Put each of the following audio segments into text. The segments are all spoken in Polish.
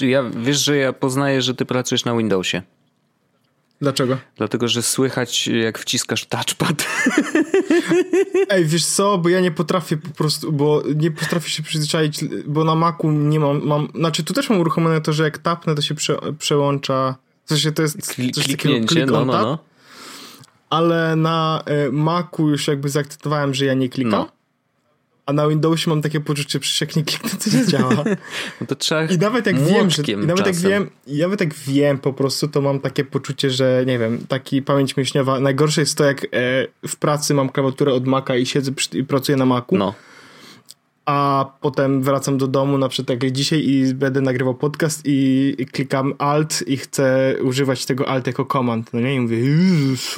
Ja, wiesz, że ja poznaję, że ty pracujesz na Windowsie. Dlaczego? Dlatego, że słychać jak wciskasz touchpad. Ej, wiesz co, bo ja nie potrafię po prostu, bo nie potrafię się przyzwyczaić, bo na Macu nie mam, mam znaczy tu też mam uruchomione to, że jak tapnę, to się prze, przełącza, w sensie to jest Kli, coś kliknięcie, takiego, no, no, no. Ale na y, Macu już jakby zaakceptowałem, że ja nie klikam. No. A na Windowsie mam takie poczucie, że jak nie kliknę, to nie działa. No to trzeba I nawet jak wiem, że, i nawet jak wiem, i nawet jak wiem po prostu, to mam takie poczucie, że nie wiem, taki pamięć mięśniowa. Najgorsze jest to, jak e, w pracy mam klawiaturę od Maca i siedzę przy, i pracuję na Macu. No. A potem wracam do domu, na przykład tak jak dzisiaj i będę nagrywał podcast i, i klikam Alt i chcę używać tego Alt jako komand, no nie? I mówię,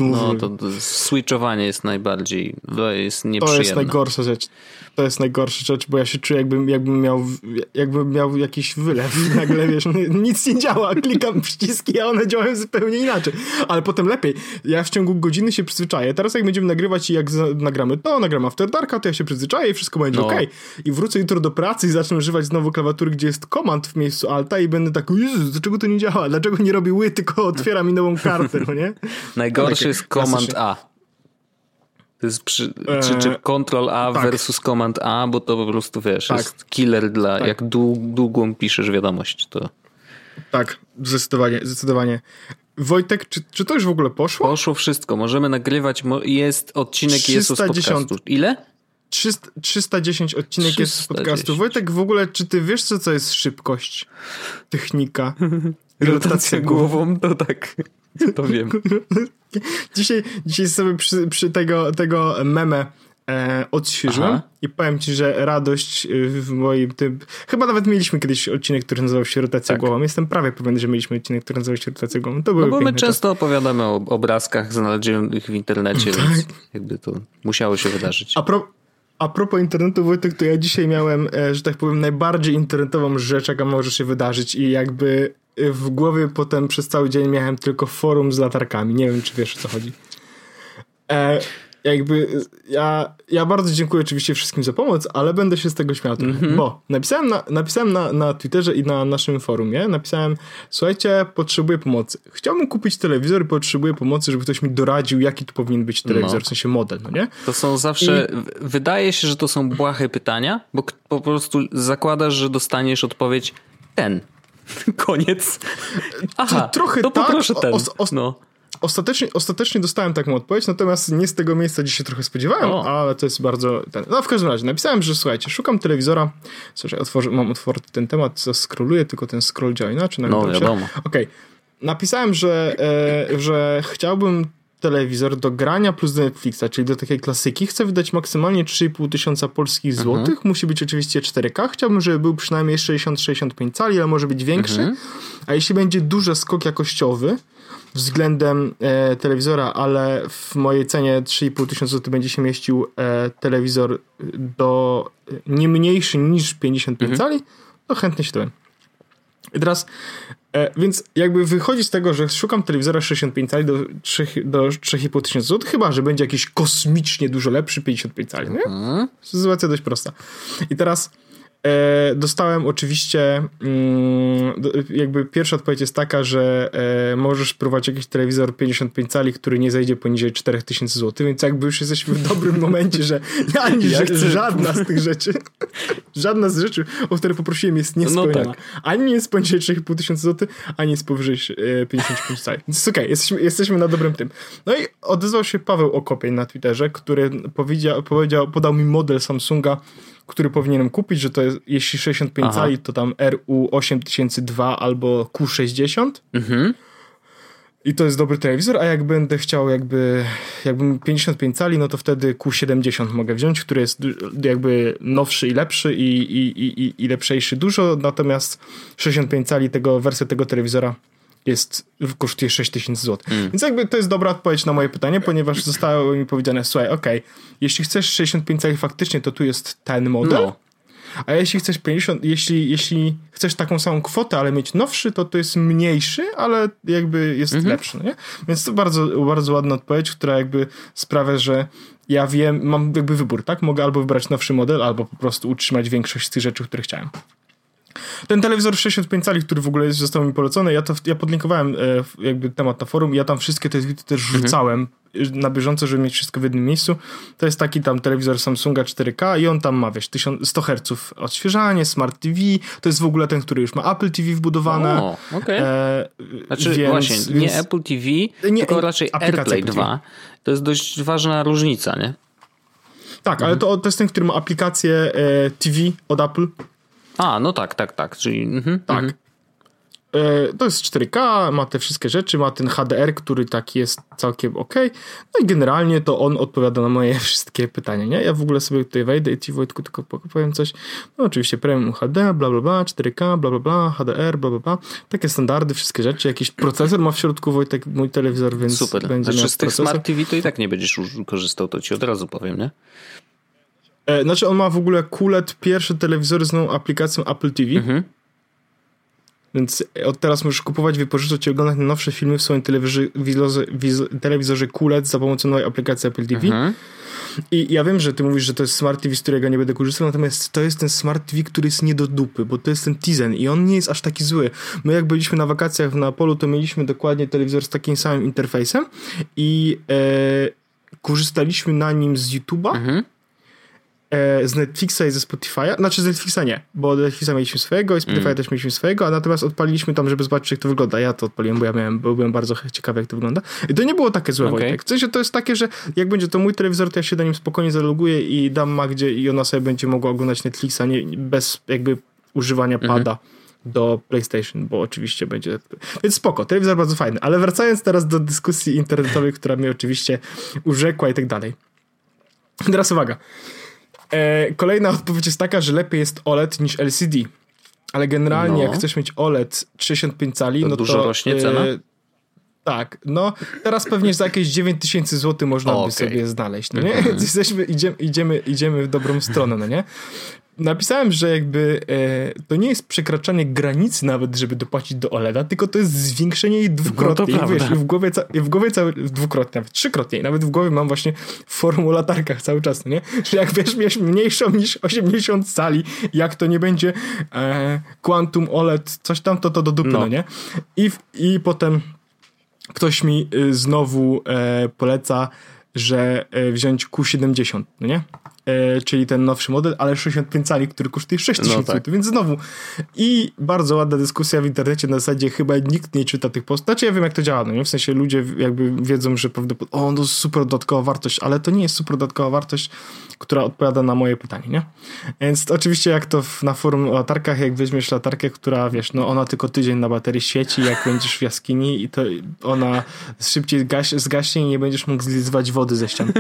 No to, to switchowanie jest najbardziej, to jest nieprzyjemne. To jest najgorsza rzecz. To jest najgorsza rzecz, bo ja się czuję jakbym, jakbym, miał, jakbym miał jakiś wylew. Nagle wiesz, nic nie działa, klikam przyciski, a one działają zupełnie inaczej. Ale potem lepiej. Ja w ciągu godziny się przyzwyczaję. Teraz jak będziemy nagrywać i jak nagramy to, nagram After Darka, to ja się przyzwyczaję i wszystko będzie no. ok. I wrócę jutro do pracy i zacznę używać znowu klawiatury, gdzie jest komand w miejscu alta i będę tak, dlaczego to nie działa? Dlaczego nie robi ły, tylko otwiera mi nową kartę, no nie? Najgorszy jest Command A. To jest przy, czy, czy Ctrl A tak. versus Command A, bo to po prostu wiesz, tak. jest killer dla, tak. jak długą piszesz wiadomość, to... Tak, zdecydowanie, zdecydowanie. Wojtek, czy, czy to już w ogóle poszło? Poszło wszystko, możemy nagrywać, jest odcinek 310. jest z podcastu. Ile? 300, 310 odcinek 310. jest z podcastu. Wojtek, w ogóle, czy ty wiesz, co to jest szybkość? Technika? Rotacja głową, to tak. To wiem. dzisiaj, dzisiaj sobie przy, przy tego, tego meme e, odświeżyłem Aha. i powiem ci, że radość w moim tym... Chyba nawet mieliśmy kiedyś odcinek, który nazywał się Rotacja tak. głową. Jestem prawie pewien, że mieliśmy odcinek, który nazywał się Rotacja głową. To no bo my często czas. opowiadamy o obrazkach znalezionych w internecie, tak. więc jakby to musiało się wydarzyć. A pro... A propos internetu, Wojtek, to ja dzisiaj miałem, e, że tak powiem, najbardziej internetową rzecz, jaka może się wydarzyć i jakby w głowie potem przez cały dzień miałem tylko forum z latarkami. Nie wiem, czy wiesz o co chodzi. E, jakby ja, ja bardzo dziękuję oczywiście wszystkim za pomoc, ale będę się z tego śmiał mm -hmm. bo napisałem, na, napisałem na, na Twitterze i na naszym forumie, napisałem słuchajcie, potrzebuję pomocy. Chciałbym kupić telewizor i potrzebuję pomocy, żeby ktoś mi doradził, jaki to powinien być telewizor, no. w sensie model, no nie? To są zawsze, I... wydaje się, że to są błahe pytania, bo po prostu zakładasz, że dostaniesz odpowiedź ten. Koniec. Aha, to trochę to tak, poproszę ten. Os, os, no. Ostatecznie, ostatecznie dostałem taką odpowiedź, natomiast nie z tego miejsca, gdzie się trochę spodziewałem, o. ale to jest bardzo... Ten, no w każdym razie, napisałem, że słuchajcie, szukam telewizora, słuchaj, otworzę, mam otwarty ten temat, co scrolluję, tylko ten scroll działa inaczej. No wiadomo. Okej. Okay. Napisałem, że, e, że chciałbym telewizor do grania plus do Netflixa, czyli do takiej klasyki, chcę wydać maksymalnie 3,5 tysiąca polskich mhm. złotych. Musi być oczywiście 4K. Chciałbym, żeby był przynajmniej 60-65 cali, ale może być większy. Mhm. A jeśli będzie duży skok jakościowy względem e, telewizora, ale w mojej cenie 3,5 tysiąca złotych będzie się mieścił e, telewizor do e, nie mniejszy niż 55 mhm. cali, to chętnie się dowiem. I teraz E, więc jakby wychodzi z tego, że szukam telewizora 65 cali do, 3, do 3,5 tysiąca złotych, chyba, że będzie jakiś kosmicznie dużo lepszy 55 cali, nie? Mhm. Sytuacja dość prosta. I teraz dostałem oczywiście, mm, jakby pierwsza odpowiedź jest taka, że e, możesz spróbować jakiś telewizor 55 cali, który nie zejdzie poniżej 4000 zł, więc jakby już jesteśmy w dobrym momencie, że ani ja chcę... żadna z tych rzeczy, żadna z rzeczy, o które poprosiłem jest niespełniona. No tak. Ani nie jest poniżej 3500 zł, ani jest powyżej 55 cali. Więc jest okej, okay, jesteśmy, jesteśmy na dobrym tym. No i odezwał się Paweł Okopień na Twitterze, który powiedział, powiedział podał mi model Samsunga który powinienem kupić, że to jest, jeśli 65 Aha. cali, to tam RU8002 albo Q60. Mhm. I to jest dobry telewizor, a jak będę chciał jakby, jakbym 55 cali, no to wtedy Q70 mogę wziąć, który jest jakby nowszy i lepszy i, i, i, i lepszejszy dużo, natomiast 65 cali tego, wersja tego telewizora jest, kosztuje 6000 zł. Mm. Więc jakby to jest dobra odpowiedź na moje pytanie, ponieważ zostało mi powiedziane, słuchaj, okej, okay, jeśli chcesz 65 cali faktycznie, to tu jest ten model, no. a jeśli chcesz 50, jeśli, jeśli chcesz taką samą kwotę, ale mieć nowszy, to to jest mniejszy, ale jakby jest -hmm. lepszy, nie? Więc to bardzo, bardzo ładna odpowiedź, która jakby sprawia, że ja wiem, mam jakby wybór, tak? Mogę albo wybrać nowszy model, albo po prostu utrzymać większość z tych rzeczy, które chciałem. Ten telewizor 65 cali, który w ogóle jest, został mi polecony, ja, to, ja podlinkowałem e, jakby temat na forum, ja tam wszystkie te tweety też mhm. rzucałem na bieżąco, żeby mieć wszystko w jednym miejscu. To jest taki tam telewizor Samsunga 4K i on tam ma, wiesz, 100 Hz odświeżanie, Smart TV, to jest w ogóle ten, który już ma Apple TV wbudowane. O. Okay. E, znaczy więc, właśnie, nie więc, Apple TV, nie, tylko raczej AirPlay 2. To jest dość ważna różnica, nie? Tak, mhm. ale to, to jest ten, który ma aplikację e, TV od Apple. A, no tak, tak, tak. Czyli, mhm, tak. Mhm. E, to jest 4K, ma te wszystkie rzeczy, ma ten HDR, który tak jest całkiem ok. No i generalnie to on odpowiada na moje wszystkie pytania, nie? Ja w ogóle sobie tutaj wejdę i ci Wojtku tylko powiem coś. No oczywiście Premium HD, bla bla bla, 4K, bla bla bla, HDR, bla bla bla. Takie standardy, wszystkie rzeczy. Jakiś procesor ma w środku Wojtek, mój telewizor, więc Super. będzie znaczy, z tych Smart TV to i tak nie będziesz korzystał, to ci od razu powiem, nie? E, znaczy on ma w ogóle QLED, pierwszy telewizor z nową aplikacją Apple TV. Mhm. Więc od teraz możesz kupować, wypożyczać i oglądać najnowsze filmy w swoim telewizorze, telewizorze QLED za pomocą nowej aplikacji Apple TV. Mhm. I ja wiem, że ty mówisz, że to jest Smart TV, z którego nie będę korzystał, natomiast to jest ten Smart TV, który jest nie do dupy, bo to jest ten Tizen i on nie jest aż taki zły. My jak byliśmy na wakacjach w Neapolu, to mieliśmy dokładnie telewizor z takim samym interfejsem i e, korzystaliśmy na nim z YouTube'a. Mhm E, z Netflixa i ze Spotify'a, znaczy z Netflixa nie, bo Netflixa mieliśmy swojego i Spotify mm. też mieliśmy swojego, a natomiast odpaliliśmy tam, żeby zobaczyć jak to wygląda. Ja to odpaliłem, bo ja miałem, bo byłem bardzo ciekawy jak to wygląda. I to nie było takie złe, okay. Wojtek. W sensie to jest takie, że jak będzie to mój telewizor, to ja się do nim spokojnie zaloguję i dam Magdzie i ona sobie będzie mogła oglądać Netflixa nie, bez jakby używania mm -hmm. pada do PlayStation, bo oczywiście będzie. Więc spoko, telewizor bardzo fajny. Ale wracając teraz do dyskusji internetowej, która mnie oczywiście urzekła i tak dalej. Teraz uwaga. E, kolejna odpowiedź jest taka, że lepiej jest OLED niż LCD. Ale generalnie, no. jak chcesz mieć OLED 65 cali, to no dużo to. rośnie cena? Tak, no teraz pewnie za jakieś 9000 zł można by sobie znaleźć, no nie? -hmm. Jesteśmy, idziemy, idziemy, idziemy w dobrą stronę, no nie? napisałem, że jakby e, to nie jest przekraczanie granicy nawet, żeby dopłacić do OLEDa, tylko to jest zwiększenie jej dwukrotnie. No wiesz, w głowie, ca- w głowie cały, dwukrotnie, nawet trzykrotnie. Nawet w głowie mam właśnie formę o latarkach cały czas, no nie? Że jak wiesz, mieć mniejszą niż 80 cali, jak to nie będzie e, Quantum OLED, coś tam, to to do dupy, no, no nie? I, I potem ktoś mi y, znowu e, poleca, że e, wziąć Q70, no nie? E, czyli ten nowszy model, ale 65 cali, który kosztuje 6000 no tak. więc znowu i bardzo ładna dyskusja w internecie na zasadzie chyba nikt nie czyta tych postów, znaczy ja wiem jak to działa, no nie? w sensie ludzie jakby wiedzą, że prawdopodobnie o, no super dodatkowa wartość, ale to nie jest super dodatkowa wartość, która odpowiada na moje pytanie, nie? Więc oczywiście jak to w, na forum o latarkach, jak weźmiesz latarkę, która wiesz, no ona tylko tydzień na baterii świeci, jak będziesz w jaskini i to ona szybciej gaś, zgaśnie i nie będziesz mógł zlizywać wody ze ścian.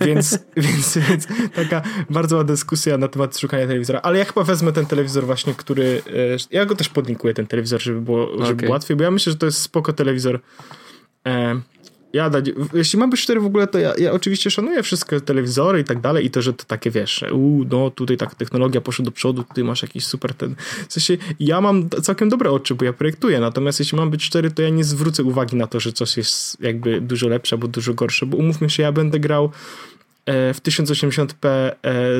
więc, więc, więc taka bardzo ładna dyskusja na temat szukania telewizora, ale ja chyba wezmę ten telewizor właśnie, który, e, ja go też podlinkuję ten telewizor, żeby było, żeby okay. było łatwiej, bo ja myślę, że to jest spoko telewizor. E, ja dać, jeśli mam być szczery w ogóle, to ja, ja oczywiście szanuję wszystkie telewizory i tak dalej i to, że to takie wiesz, u, no tutaj tak technologia poszła do przodu, tutaj masz jakiś super ten, w sensie ja mam całkiem dobre oczy, bo ja projektuję, natomiast jeśli mam być szczery, to ja nie zwrócę uwagi na to, że coś jest jakby dużo lepsze albo dużo gorsze, bo umówmy się, ja będę grał E, w 1080p e,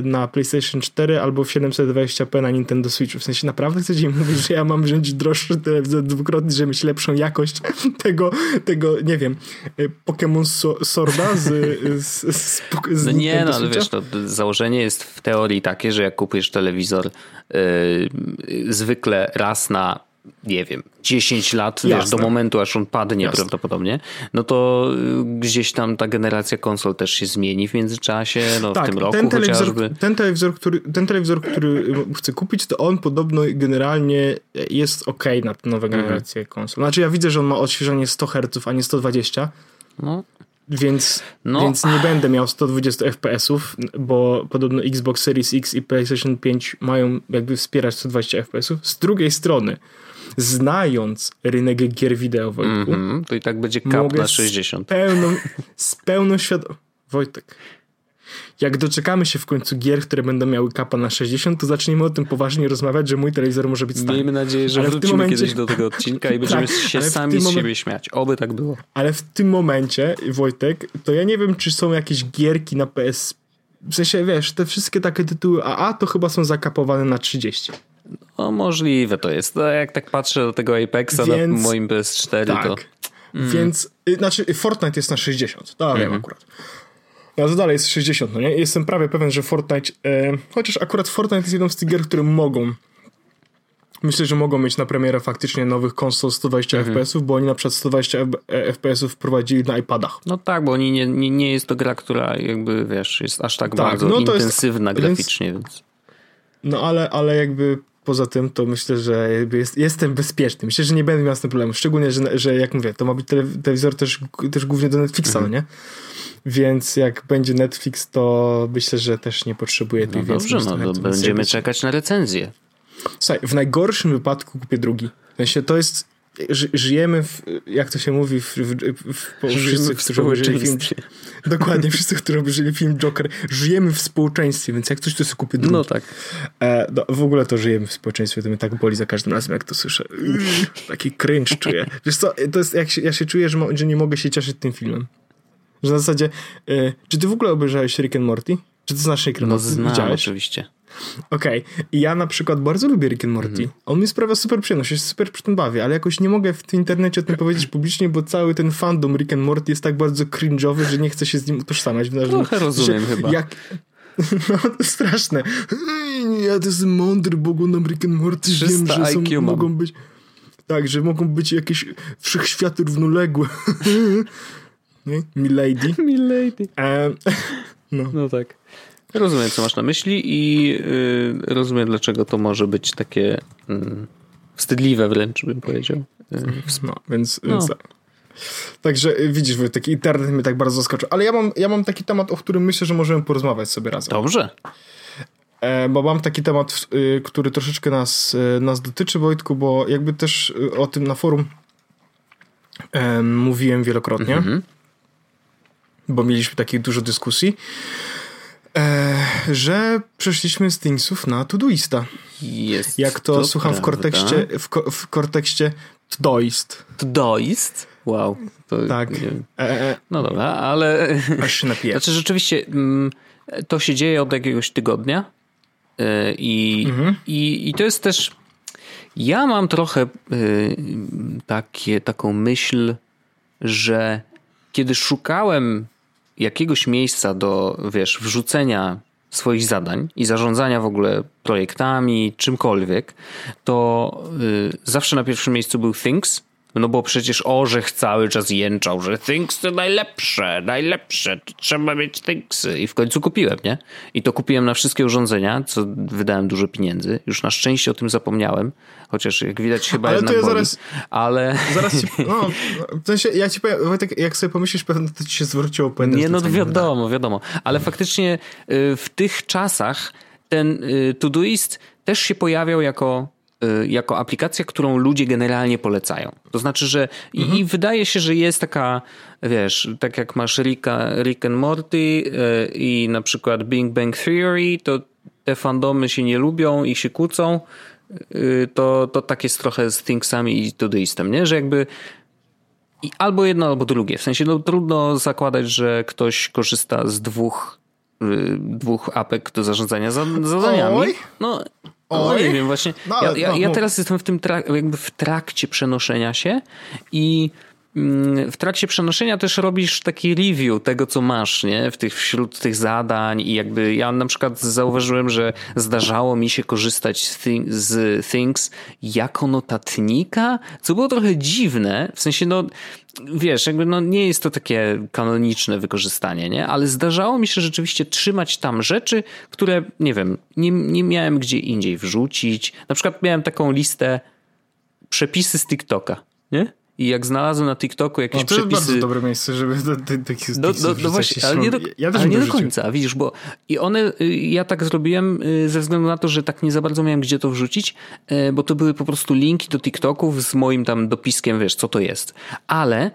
na PlayStation 4 albo w 720p na Nintendo Switch. W sensie naprawdę chcecie mi mówić, że ja mam wziąć droższy telewizor dwukrotnie, żeby mieć lepszą jakość tego, tego nie wiem, e, Pokémon Sorda z, z, z, z No nie, no ale wiesz, to założenie jest w teorii takie, że jak kupujesz telewizor yy, zwykle raz na nie wiem, 10 lat, wiesz, do momentu, aż on padnie Jasne. prawdopodobnie, no to y, gdzieś tam ta generacja konsol też się zmieni w międzyczasie, no tak, w tym roku ten telewizor, chociażby. Ten telewizor, który, ten telewizor, który chcę kupić, to on podobno generalnie jest ok na tę nową generację mhm. konsol. Znaczy ja widzę, że on ma odświeżanie 100 Hz, a nie 120. No. Więc, no. więc nie będę miał 120 FPS-ów, bo podobno Xbox Series X i PlayStation 5 mają jakby wspierać 120 FPS-ów. Z drugiej strony, znając rynek gier wideo, Wojtku, mm -hmm, to i tak będzie kap na 60. Z pełną, z pełną świadomością. Wojtek, jak doczekamy się w końcu gier, które będą miały kapa na 60, to zaczniemy o tym poważnie rozmawiać, że mój telewizor może być stary. Miejmy nadzieję, że ale wrócimy momencie... kiedyś do tego odcinka i będziemy tak, się sami z siebie śmiać. Oby tak było. Ale w tym momencie, Wojtek, to ja nie wiem, czy są jakieś gierki na PS w sensie, wiesz, te wszystkie takie tytuły AA to chyba są zakapowane na 30. No możliwe to jest. No, jak tak patrzę do tego Apexa Więc, na moim PS4, tak. to... Mm. Więc, y, znaczy Fortnite jest na 60, to wiem akurat. No to dalej jest 60, no nie? Jestem prawie pewien, że Fortnite, e, chociaż akurat Fortnite jest jedną z tych gier, które mogą Myślę, że mogą mieć na premierę faktycznie nowych konsol 120 mhm. FPS-ów, bo oni na przykład 120 FPS-ów wprowadzili na iPadach. No tak, bo oni nie, nie, nie jest to gra, która jakby, wiesz, jest aż tak, tak bardzo no intensywna jest, graficznie, więc... więc... No ale, ale jakby poza tym to myślę, że jest, jestem bezpieczny. Myślę, że nie będę miał z tym problemu. Szczególnie, że, że jak mówię, to ma być telewizor też, też głównie do Netflixa, mhm. no nie? Więc jak będzie Netflix, to myślę, że też nie potrzebuję tej no Dobrze, no to będziemy czekać na recenzję. Słuchaj, w najgorszym wypadku kupię drugi. W sensie to jest żyjemy w, jak to się mówi, w, w, w, wszyscy, którzy obejrzeli film. Dokładnie, wszyscy, którzy obejrzeli film Joker, żyjemy w społeczeństwie, więc jak coś, to sobie kupię drugi. No tak. E, no, w ogóle to żyjemy w społeczeństwie, to mnie tak boli za każdym razem, jak to słyszę. Taki cringe czuję. Wiesz co, to jest, jak się, ja się czuję, że, że nie mogę się cieszyć tym filmem. Że na zasadzie, e, czy ty w ogóle obejrzałeś Rick and Morty? Czy ty znasz Rick and no, Morty? No znam, Widziałeś? oczywiście. Okej. Okay. I ja na przykład bardzo lubię Rick and Morty. Mm. On mi sprawia super przyjemność, ja się super przy tym bawię, ale jakoś nie mogę w internecie o tym powiedzieć publicznie, bo cały ten fandom Rick and Morty jest tak bardzo cringe'owy, że nie chcę się z nim utożsamiać. Trochę rozumiem chyba. Jak... No to straszne. Ja to jestem mądry, bo oglądam Rick and Morty, wiem, że są, mogą być... Tak, że mogą być jakieś wszechświaty równoległe. Milady. Milady. Um, no. no tak. Rozumiem, co masz na myśli i yy, rozumiem, dlaczego to może być takie yy, wstydliwe wręcz, bym powiedział. Yy, no, więc, no. więc tak. Także y, widzisz, taki internet mnie tak bardzo zaskoczył. Ale ja mam, ja mam taki temat, o którym myślę, że możemy porozmawiać sobie razem. Dobrze. E, bo mam taki temat, y, który troszeczkę nas, y, nas dotyczy, Wojtku, bo jakby też o tym na forum mówiłem wielokrotnie, mm -hmm. bo mieliśmy takiej dużo dyskusji e, że przeszliśmy z Thingsów na Todoista. Jest Jak to, to słucham w kontekście, w, ko, w kontekście Todoist. Todoist? Wow. To, tak. E, e, no dobra, ale... Aż się napiję. Znaczy rzeczywiście mm, to się dzieje od jakiegoś tygodnia e, i, mhm. i, i to jest też... Ja mam trochę takie, taką myśl, że kiedy szukałem jakiegoś miejsca do, wiesz, wrzucenia swoich zadań i zarządzania w ogóle projektami, czymkolwiek, to y, zawsze na pierwszym miejscu był Things, no bo przecież Orzech cały czas jęczał, że Things to najlepsze, najlepsze, to trzeba mieć Thingsy. I w końcu kupiłem, nie? I to kupiłem na wszystkie urządzenia, co wydałem dużo pieniędzy. Już na szczęście o tym zapomniałem, chociaż jak widać chyba ale jednak to ja boli. zaraz, ale... Zaraz ci, no, w sensie, ja ci powiem, Wojtek, jak sobie pomyślisz, pewno to ci się zwróciło Nie, no wiadomo, wiadomo. Ale faktycznie y, w tych czasach ten y, Todoist też się pojawiał jako jako aplikacja, którą ludzie generalnie polecają. To znaczy, że mhm. i, wydaje się, że jest taka, wiesz, tak jak masz Ricka, Rick and Morty y, i na przykład Big Bang Theory, to te fandomy się nie lubią i się kłócą, y, to, to tak jest trochę z Thingsami i Todoistem, nie? Że jakby i albo jedno, albo drugie. W sensie no, trudno zakładać, że ktoś korzysta z dwóch dwóch apek do zarządzania zadaniami. No, no nie wiem, właśnie. No, ja, ja, no, ja, teraz jestem w tym trak- jakby w trakcie przenoszenia się i w trakcie przenoszenia też robisz taki review tego, co masz, nie? W tych, wśród tych zadań i jakby ja na przykład zauważyłem, że zdarzało mi się korzystać z, z Things jako notatnika, co było trochę dziwne, w sensie no wiesz, jakby no nie jest to takie kanoniczne wykorzystanie, nie? Ale zdarzało mi się rzeczywiście trzymać tam rzeczy, które, nie wiem, nie, nie miałem gdzie indziej wrzucić. Na przykład miałem taką listę przepisy z TikToka, nie? I jak znalazłem na TikToku jakieś no, przepisy... To jest bardzo dobre miejsce, żeby takich do, do, do właśnie, ale nie do, ja ale nie do końca, widzisz, bo i one, y, ja tak zrobiłem y, ze względu na to, że tak nie za bardzo miałem gdzie to wrzucić, y, bo to były po prostu linki do TikToków z moim tam dopiskiem, wiesz, co to jest. Ale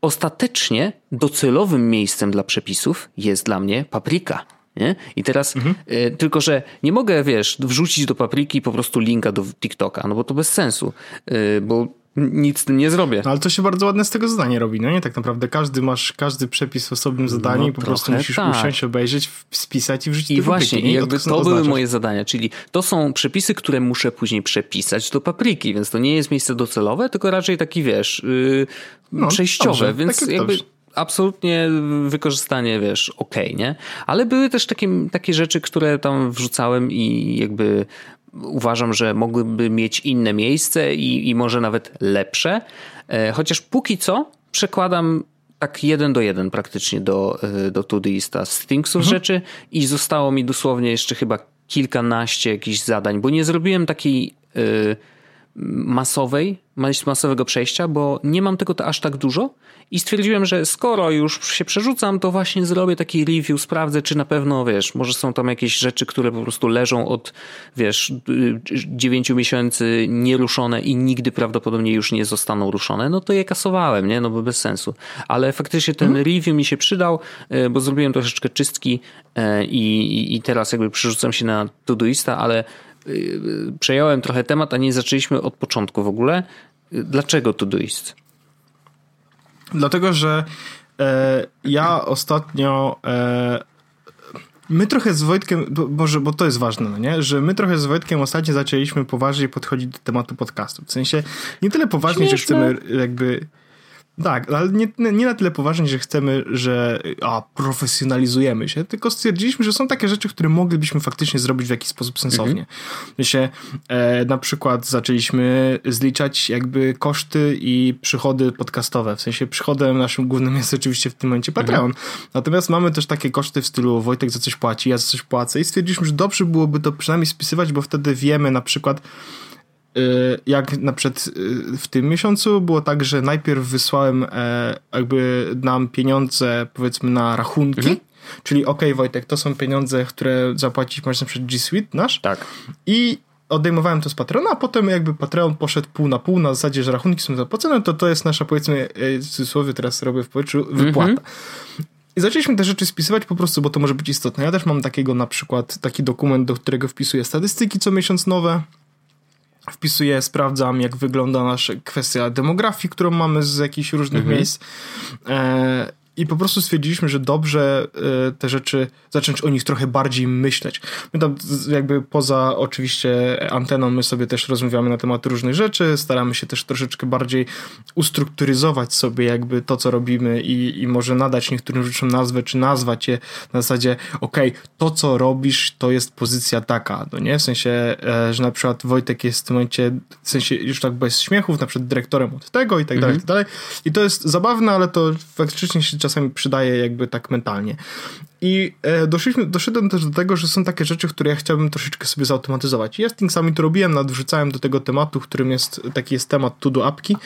ostatecznie docelowym miejscem dla przepisów jest dla mnie paprika. Nie? I teraz mhm. y, tylko, że nie mogę, wiesz, wrzucić do papryki po prostu linka do TikToka, no bo to bez sensu, y, bo nic z tym nie zrobię. No, ale to się bardzo ładne z tego zadanie robi, no nie? Tak naprawdę każdy masz, każdy przepis w osobnym zadaniu no, i po prostu musisz tak. usiąść, obejrzeć, spisać i wrzucić I właśnie, i jakby to, to były moje zadania, czyli to są przepisy, które muszę później przepisać do papryki, więc to nie jest miejsce docelowe, tylko raczej taki, wiesz, yy, no, przejściowe, dobrze, więc tak jakby... Dobrze absolutnie wykorzystanie, wiesz, okej, okay, nie? Ale były też takie, takie rzeczy, które tam wrzucałem i jakby uważam, że mogłyby mieć inne miejsce i, i może nawet lepsze. E, chociaż póki co przekładam tak jeden do jeden praktycznie do, e, do Todoista z Thingsów mhm. rzeczy i zostało mi dosłownie jeszcze chyba kilkanaście jakichś zadań, bo nie zrobiłem takiej y, masowej, masowego przejścia, bo nie mam tego aż tak dużo i stwierdziłem, że skoro już się przerzucam, to właśnie zrobię taki review, sprawdzę, czy na pewno, wiesz, może są tam jakieś rzeczy, które po prostu leżą od, wiesz, dziewięciu miesięcy nieruszone i nigdy prawdopodobnie już nie zostaną ruszone, no to je kasowałem, nie? No bo bez sensu. Ale faktycznie ten mhm. review mi się przydał, e, bo zrobiłem troszeczkę czystki e, i, i teraz jakby przerzucam się na Todoista, ale przejąłem trochę temat, a nie zaczęliśmy od początku w ogóle. Dlaczego Todoist? Dlatego, że e, ja ostatnio e, my trochę z Wojtkiem, może, bo to jest ważne, no nie? że my trochę z Wojtkiem ostatnio zaczęliśmy poważniej podchodzić do tematu podcastu. W sensie nie tyle poważnie, Śmieszne. że chcemy jakby tak, ale nie, nie na tyle poważnie, że chcemy, że a, profesjonalizujemy się, tylko stwierdziliśmy, że są takie rzeczy, które moglibyśmy faktycznie zrobić w jakiś sposób sensownie. Mhm. się e, na przykład zaczęliśmy zliczać jakby koszty i przychody podcastowe. W sensie przychodem naszym głównym jest oczywiście w tym momencie mhm. Patreon. Mhm. Natomiast mamy też takie koszty w stylu Wojtek za coś płaci, ja za coś płacę i stwierdziliśmy, że dobrze byłoby to przynajmniej spisywać, bo wtedy wiemy na przykład jak na przykład y, w tym miesiącu było tak, że najpierw wysłałem e, jakby nam pieniądze powiedzmy na rachunki, mhm. czyli ok, Wojtek, to są pieniądze, które zapłacić możesz na przykład G Suite nasz. Tak. I odejmowałem to z Patreona, a potem jakby Patreon poszedł pół na pół na zasadzie, że rachunki są zapłacone, to to jest nasza powiedzmy, e, w cudzysłowie teraz robię w powietrzu, wypłata. Mhm. I zaczęliśmy te rzeczy spisywać po prostu, bo to może być istotne. Ja też mam takiego na przykład taki dokument, do którego wpisuję statystyki co miesiąc nowe wpisuję, sprawdzam, jak wygląda nasza kwestia demografii, którą mamy z jakichś różnych mhm. miejsc. E, i po prostu stwierdziliśmy, że dobrze e, te rzeczy, zacząć o nich trochę bardziej myśleć. My tam jakby poza oczywiście anteną, my sobie też rozmawiamy na temat różnych rzeczy, staramy się też troszeczkę bardziej ustrukturyzować sobie jakby to, co robimy i, i może nadać niektórym rzeczom nazwę, czy nazwać je na zasadzie, ok, to, co robisz, to jest pozycja taka, no nie? W sensie, e, że na przykład Wojtek jest w tym momencie, w sensie już tak bez śmiechów, na przykład dyrektorem od tego i tak dalej, i tak dalej. I to jest zabawne, ale to faktycznie się czasami przydaje jakby tak mentalnie. I e, doszliśmy, doszedłem też do tego, że są takie rzeczy, które ja chciałbym troszeczkę sobie zautomatyzować. Ja z Thingsami to robiłem, nadwrzucałem do tego tematu, którym jest, taki jest temat to do apki.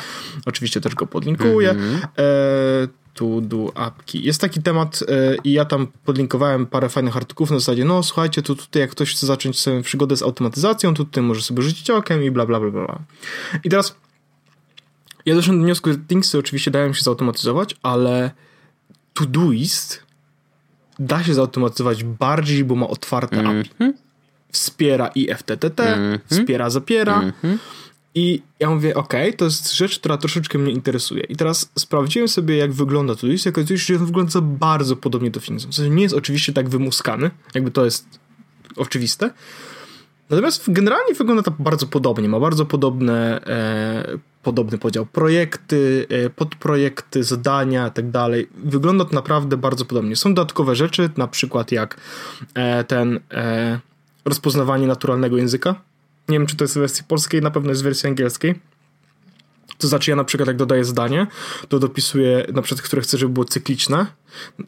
Oczywiście też go podlinkuję. Mm-hmm. E, to do apki. Jest taki temat e, i ja tam podlinkowałem parę fajnych artykułów na zasadzie, no słuchajcie, to tutaj jak ktoś chce zacząć sobie przygodę z automatyzacją, to tutaj może sobie rzucić okiem i bla bla bla bla. I teraz ja doszedłem do wniosku, że Thingsy oczywiście dają się zautomatyzować, ale Todoist da się zautomatyzować bardziej, bo ma otwarte mm -hmm. API. Wspiera i FTTT, mm -hmm. wspiera zapiera. Mm -hmm. I ja mówię, ok, to jest rzecz, która troszeczkę mnie interesuje. I teraz sprawdziłem sobie, jak wygląda Todoist i okazuje się, że wygląda bardzo podobnie do Things. W sensie nie jest oczywiście tak wymuskany, jakby to jest oczywiste. Natomiast generalnie wygląda to bardzo podobnie. Ma bardzo podobne e, podobny podział projekty, e, podprojekty, zadania i tak dalej. Wygląda to naprawdę bardzo podobnie. Są dodatkowe rzeczy, na przykład jak e, ten e, rozpoznawanie naturalnego języka. Nie wiem, czy to jest w wersji polskiej, na pewno jest w wersji angielskiej. To znaczy, ja na przykład, jak dodaję zdanie, to dopisuję, na przykład, które chcę, żeby było cykliczne,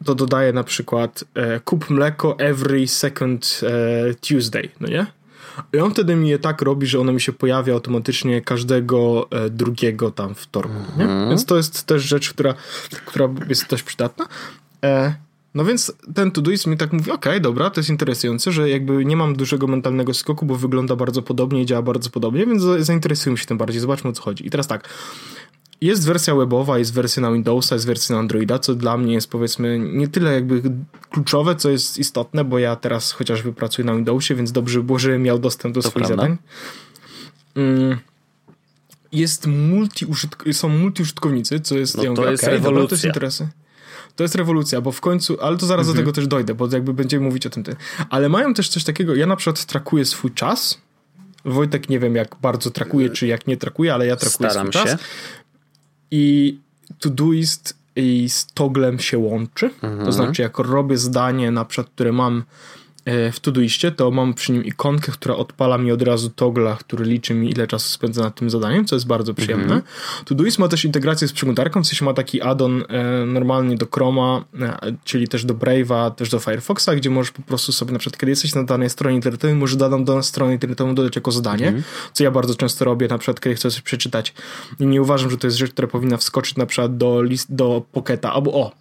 to dodaję na przykład e, kup mleko every second e, Tuesday, no nie? I on wtedy mi je tak robi, że ono mi się pojawia automatycznie każdego e, drugiego tam wtorku. Mhm. Więc to jest też rzecz, która, która jest dość przydatna. E, no więc ten Todoist mi tak mówi, okej, okay, dobra, to jest interesujące, że jakby nie mam dużego mentalnego skoku, bo wygląda bardzo podobnie i działa bardzo podobnie, więc zainteresujmy się tym bardziej, zobaczmy o co chodzi. I teraz tak, jest wersja webowa, jest wersja na Windowsa, jest wersja na Androida, co dla mnie jest powiedzmy nie tyle jakby kluczowe, co jest istotne, bo ja teraz chociażby pracuję na Windowsie, więc dobrze by było, żebym miał dostęp do to swoich prawda. zadań. Mm. jest multi są multiużytkownicy, co jest, no ja to mówię, jest okay, rewolucja. Dobra, to jest interesy. To jest rewolucja, bo w końcu, ale to zaraz mhm. do tego też dojdę, bo jakby będziemy mówić o tym. Ty. Ale mają też coś takiego, ja na przykład trakuję swój czas. Wojtek nie wiem jak bardzo trakuje, czy jak nie trakuje, ale ja trakuję Staram swój się. czas. I Todoist i z Toglem się łączy. Mhm. To znaczy, jak robię zdanie, na przykład, które mam w Todoistie, to mam przy nim ikonkę, która odpala mi od razu togla, który liczy mi ile czasu spędzę nad tym zadaniem, co jest bardzo przyjemne. Mm -hmm. Todoist ma też integrację z przeglądarką, w sensie ma taki add-on e, normalnie do Chroma, e, czyli też do Brave'a, też do Firefoxa, gdzie możesz po prostu sobie na przykład, kiedy jesteś na danej stronie internetowej, możesz daną do strony internetowej dodać jako zadanie, mm -hmm. co ja bardzo często robię, na przykład kiedy chcę coś przeczytać i nie uważam, że to jest rzecz, która powinna wskoczyć na przykład do list, do Pocketa, albo o,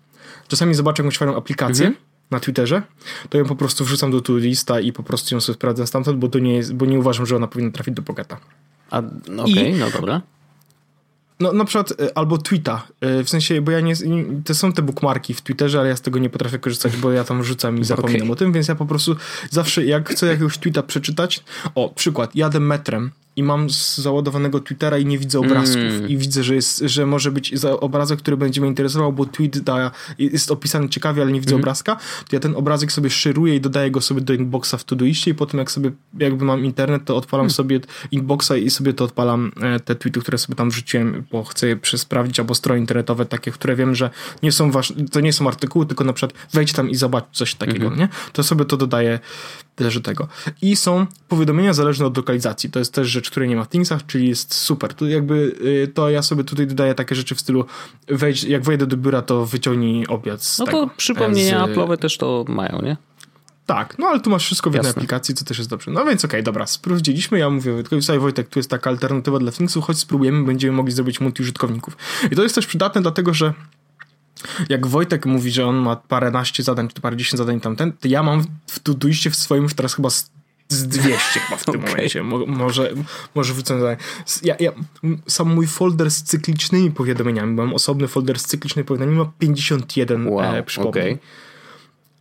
czasami zobaczę jakąś fajną aplikację, mm -hmm na Twitterze, to ją po prostu wrzucam do lista i po prostu ją sobie sprawdzam stamtąd, bo to nie jest, bo nie uważam, że ona powinna trafić do Pogeta. A, no okej, okay, no dobra. No na przykład e, albo tweeta, e, w sensie, bo ja nie, to są te bookmarki w Twitterze, ale ja z tego nie potrafię korzystać, bo ja tam rzucam i zapominam okay. o tym, więc ja po prostu zawsze jak chcę jakiegoś tweeta przeczytać, o przykład, jadę metrem i mam załadowanego Twittera i nie widzę obrazków mm. i widzę, że, jest, że może być obrazek, który będzie mnie interesował, bo tweet da, jest opisany ciekawie, ale nie widzę mm. obrazka, to ja ten obrazek sobie szyruję i dodaję go sobie do inboxa w Todoiście i potem jak sobie jakby mam internet, to odpalam mm. sobie inboxa i sobie to odpalam e, te tweety, które sobie tam wrzuciłem, bo chcę je sprawdzić, albo strony internetowe takie, które wiem, że nie są wasz, to nie są artykuły, tylko na przykład wejdź tam i zobacz coś takiego, mm. nie? To sobie to dodaję leży tego. I są powiadomienia zależne od lokalizacji. To jest też rzecz, której nie ma w Thingsach, czyli jest super. To jakby y, to ja sobie tutaj dodaję takie rzeczy w stylu wejdź, jak wejdę do biura, to wyciągnij obiad z No tego, to przypomnienia z... Apple'owe też to mają, nie? Tak, no ale tu masz wszystko w jednej Jasne. aplikacji, co też jest dobrze. No więc okej, okay, dobra, sprawdziliśmy, ja mówię Wojtkowi, słuchaj Wojtek, tu jest taka alternatywa dla Thingsów, choć spróbujemy, będziemy mogli zrobić multi-użytkowników. I to jest też przydatne, dlatego że jak Wojtek mówi, że on ma paręnaście zadań, czy parę dziesięć zadań tamten, to ja mam w Todoiście w swoim już teraz chyba z, z 200 chyba w tym okay. momencie. Mo, może, może wrzucę zadanie. Ja, ja, sam mój folder z cyklicznymi powiadomieniami, mam osobny folder z cyklicznymi powiadomieniami, ma 51 wow, e, przypomnień. Okay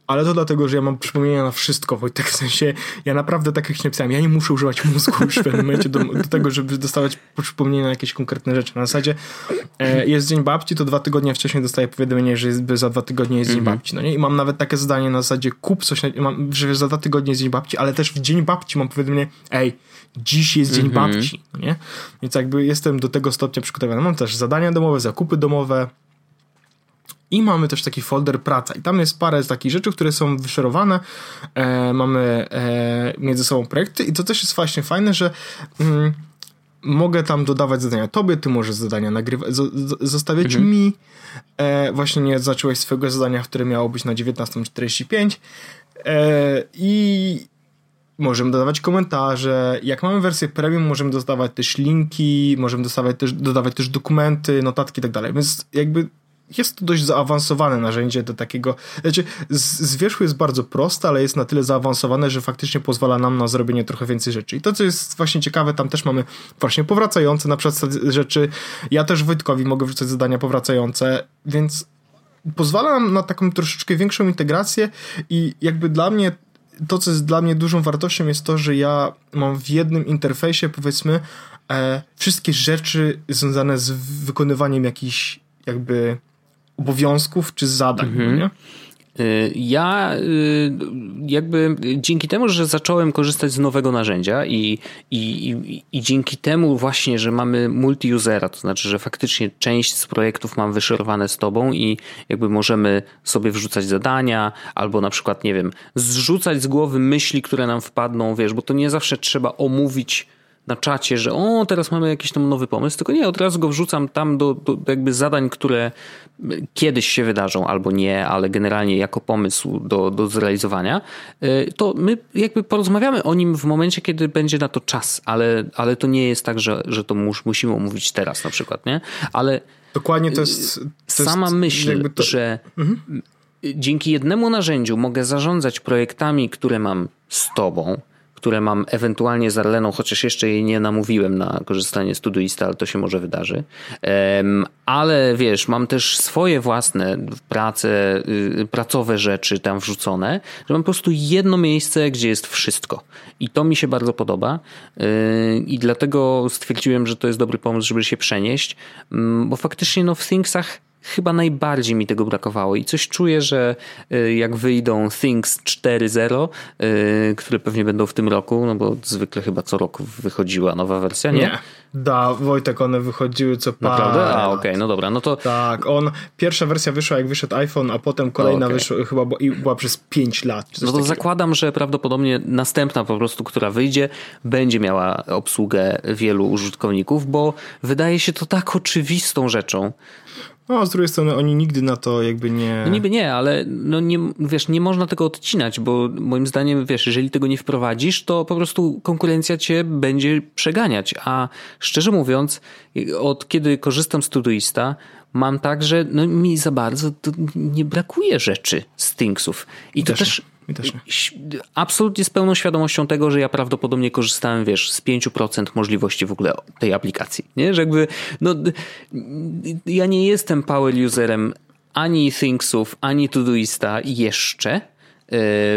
ale to dlatego, że ja mam przypomnienia na wszystko, Wojtek, w sensie ja naprawdę tak jak napisałem, ja nie muszę używać mózgu już w pewnym momencie do, do tego, żeby dostawać przypomnienia na jakieś konkretne rzeczy. Na zasadzie e, jest Dzień Babci, to dwa tygodnie wcześniej dostaję powiadomienie, że jest, za dwa tygodnie jest Dzień -hmm. Babci, no nie? I mam nawet takie zadanie na zasadzie kup coś, mam, że za dwa tygodnie jest Dzień Babci, ale też w Dzień Babci mam powiadomienie, ej, dziś jest Dzień -hmm. Babci, no nie? Więc jakby jestem do tego stopnia przygotowany. Mam też zadania domowe, zakupy domowe, i mamy też taki folder praca. I tam jest parę takich rzeczy, które są wyszerowane. E, mamy e, między sobą projekty i to też jest właśnie fajne, że mm, mogę tam dodawać zadania tobie, ty możesz zadania nagrywać, zostawiać mhm. mi. E, właśnie nie zacząłeś swojego zadania, które miało być na 19.45 e, i możemy dodawać komentarze. Jak mamy wersję premium, możemy dodawać też linki, możemy dodawać też, dodawać też dokumenty, notatki i tak dalej. Więc jakby jest to dość zaawansowane narzędzie do takiego, znaczy z, wierzchu jest bardzo proste, ale jest na tyle zaawansowane, że faktycznie pozwala nam na zrobienie trochę więcej rzeczy. I to, co jest właśnie ciekawe, tam też mamy właśnie powracające na przykład rzeczy. Ja też Wojtkowi mogę wrzucać zadania powracające, więc pozwala nam na taką troszeczkę większą integrację i jakby dla mnie to, co jest dla mnie dużą wartością jest to, że ja mam w jednym interfejsie powiedzmy e, wszystkie rzeczy związane z wykonywaniem jakichś jakby obowiązków czy zadań, mhm. nie? Y, ja y, jakby dzięki temu, że zacząłem korzystać z nowego narzędzia i, i, i, i dzięki temu właśnie, że mamy multi-usera, to znaczy, że faktycznie część z projektów mam wyszerowane z tobą i jakby możemy sobie wrzucać zadania albo na przykład, nie wiem, zrzucać z głowy myśli, które nam wpadną, wiesz, bo to nie zawsze trzeba omówić na czacie, że o, teraz mamy jakiś tam nowy pomysł, tylko nie, od razu go wrzucam tam do, do jakby zadań, które kiedyś się wydarzą albo nie, ale generalnie jako pomysł do, do zrealizowania, y, to my jakby porozmawiamy o nim w momencie, kiedy będzie na to czas, ale, ale to nie jest tak, że, że to mus, musimy omówić teraz na przykład, nie? Ale Dokładnie to jest... To sama jest myśl, to... że mhm. dzięki jednemu narzędziu mogę zarządzać projektami, które mam z tobą, które mam ewentualnie z Arleną, chociaż jeszcze jej nie namówiłem na korzystanie z Todoista, ale to się może wydarzy. Ale wiesz, mam też swoje własne prace, y, pracowe rzeczy tam wrzucone, że mam po prostu jedno miejsce, gdzie jest wszystko. I to mi się bardzo podoba y, i dlatego stwierdziłem, że to jest dobry pomysł, żeby się przenieść, mm, bo faktycznie no w Thingsach chyba najbardziej mi tego brakowało i coś czuję, że y, jak wyjdą Things 4.0, y, które pewnie będą w tym roku, no bo zwykle chyba co roku wychodziła nowa wersja, nie? Nie. Da, Wojtek, one wychodziły co parę Naprawdę? A, okej, okay, no dobra, no to... Tak, on, pierwsza wersja wyszła jak wyszedł iPhone, a potem kolejna okay. wyszła chyba i była przez 5 lat. No to takiego. zakładam, że prawdopodobnie następna po prostu, która wyjdzie, będzie miała obsługę wielu użytkowników, bo wydaje się to tak oczywistą rzeczą, no, a z drugiej strony oni nigdy na to jakby nie... No niby nie, ale no nie, wiesz, nie można tego odcinać, bo moim zdaniem, wiesz, jeżeli tego nie wprowadzisz, to po prostu konkurencja cię będzie przeganiać, a szczerze mówiąc, od kiedy korzystam z Todoista, mam tak, że no, mi za bardzo nie brakuje rzeczy z Thingsów. I to też, też Absolutnie z pełną świadomością tego, że ja prawdopodobnie korzystałem, wiesz, z 5% możliwości w ogóle tej aplikacji. Nie? Że jakby, no, ja nie jestem power userem ani Thingsów, ani Todoista jeszcze,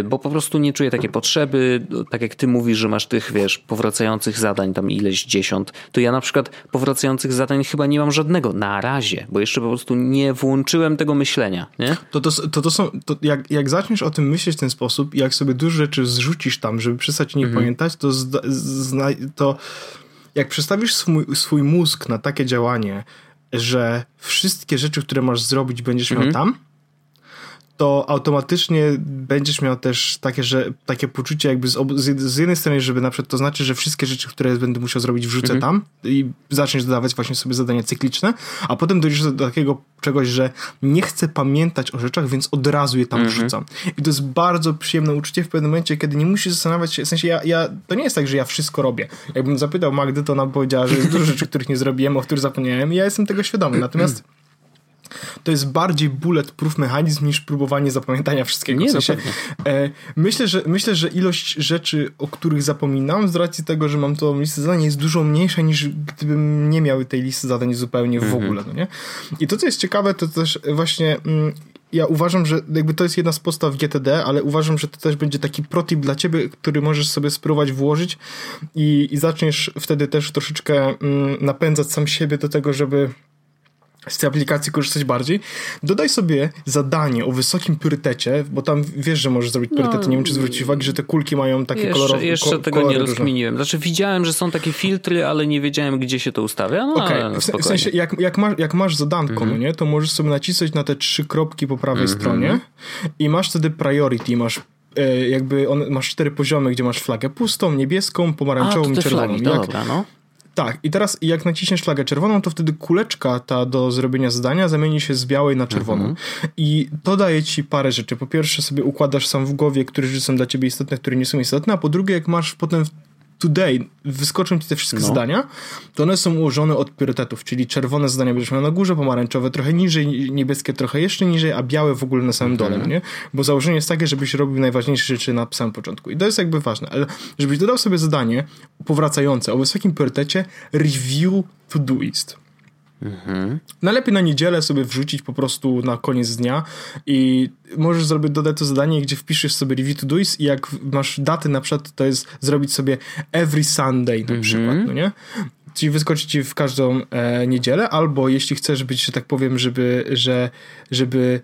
bo po prostu nie czuję takiej potrzeby. Tak jak ty mówisz, że masz tych, wiesz, powracających zadań tam ileś dziesiąt, to ja na przykład powracających zadań chyba nie mam żadnego na razie, bo jeszcze po prostu nie włączyłem tego myślenia, nie? To, to, to, to są, to jak, jak zaczniesz o tym myśleć w ten sposób, jak sobie dużo rzeczy zrzucisz tam, żeby przestać nie mhm. pamiętać, to, zda, zna, to jak przestawisz swój, swój mózg na takie działanie, że wszystkie rzeczy, które masz zrobić, będziesz mhm. miał tam, to automatycznie będziesz miał też takie, że, takie poczucie jakby z, z, z, jednej strony, żeby na przykład to znaczy, że wszystkie rzeczy, które będę musiał zrobić wrzucę mhm. tam i zaczniesz dodawać właśnie sobie zadania cykliczne, a potem dojdziesz do takiego czegoś, że nie chcę pamiętać o rzeczach, więc od razu je tam mhm. wrzucam. I to jest bardzo przyjemne uczucie w pewnym momencie, kiedy nie musisz zastanawiać się, w sensie ja, ja to nie jest tak, że ja wszystko robię. Jakbym zapytał Magdy, to ona powiedziała, że jest dużo rzeczy, których nie zrobiłem, o których zapomniałem i ja jestem tego świadomy. Natomiast to jest bardziej bulletproof mechanizm niż próbowanie zapamiętania wszystkiego. Nie, w sensie, e, myślę, że, myślę, że ilość rzeczy, o których zapominam, z racji tego, że mam tą listę zadań, jest dużo mniejsza niż gdybym nie miał tej listy zadań zupełnie w mhm. ogóle. No nie? I to, co jest ciekawe, to też właśnie mm, ja uważam, że jakby to jest jedna z postaw GTD, ale uważam, że to też będzie taki protip dla ciebie, który możesz sobie spróbować włożyć i, i zaczniesz wtedy też troszeczkę mm, napędzać sam siebie do tego, żeby z tej aplikacji korzystać bardziej, dodaj sobie zadanie o wysokim priorytecie, bo tam wiesz, że możesz zrobić priorytety. No, nie wiem, czy zwrócić uwagę, że te kulki mają takie jeszcze, kolorowe. Jeszcze ko tego nie rozkminiłem. Znaczy widziałem, że są takie filtry, ale nie wiedziałem, gdzie się to ustawia. No, okay. w, w, sensie, jak, jak, masz, jak masz zadanko, mm -hmm. no nie, to możesz sobie nacisnąć na te trzy kropki po prawej -hmm. stronie i masz wtedy priority, masz e, jakby on, masz cztery poziomy, gdzie masz flagę pustą, niebieską, pomarańczową i czerwoną. Flagi, jak, dobra, no. Tak, i teraz jak naciśniesz flagę czerwoną, to wtedy kuleczka ta do zrobienia zadania zamieni się z białej na czerwoną. Mhm. I to daje ci parę rzeczy. Po pierwsze sobie układasz sam w głowie, które rzeczy są dla ciebie istotne, które nie są istotne, a po drugie jak masz potem today wyskoczą ci te wszystkie no. zdania, to one są ułożone od priorytetów, czyli czerwone zdania będziesz miał na górze, pomarańczowe trochę niżej, niebieskie trochę jeszcze niżej, a białe w ogóle na samym dole, mhm. nie? Bo założenie jest takie, żebyś robił najważniejsze rzeczy na samym początku. I to jest jakby ważne, ale żebyś dodał sobie zadanie powracające o wysokim priorytecie review Todoist. Mhm. Najlepiej na niedzielę sobie wrzucić po prostu na koniec dnia i możesz zrobić, dodać to zadanie, gdzie wpiszesz sobie review to do i jak masz daty na przykład, to jest zrobić sobie every Sunday na mhm. przykład, no nie? Czyli wyskoczy ci w każdą e, niedzielę, albo jeśli chcesz być, że tak powiem, żeby, że, żeby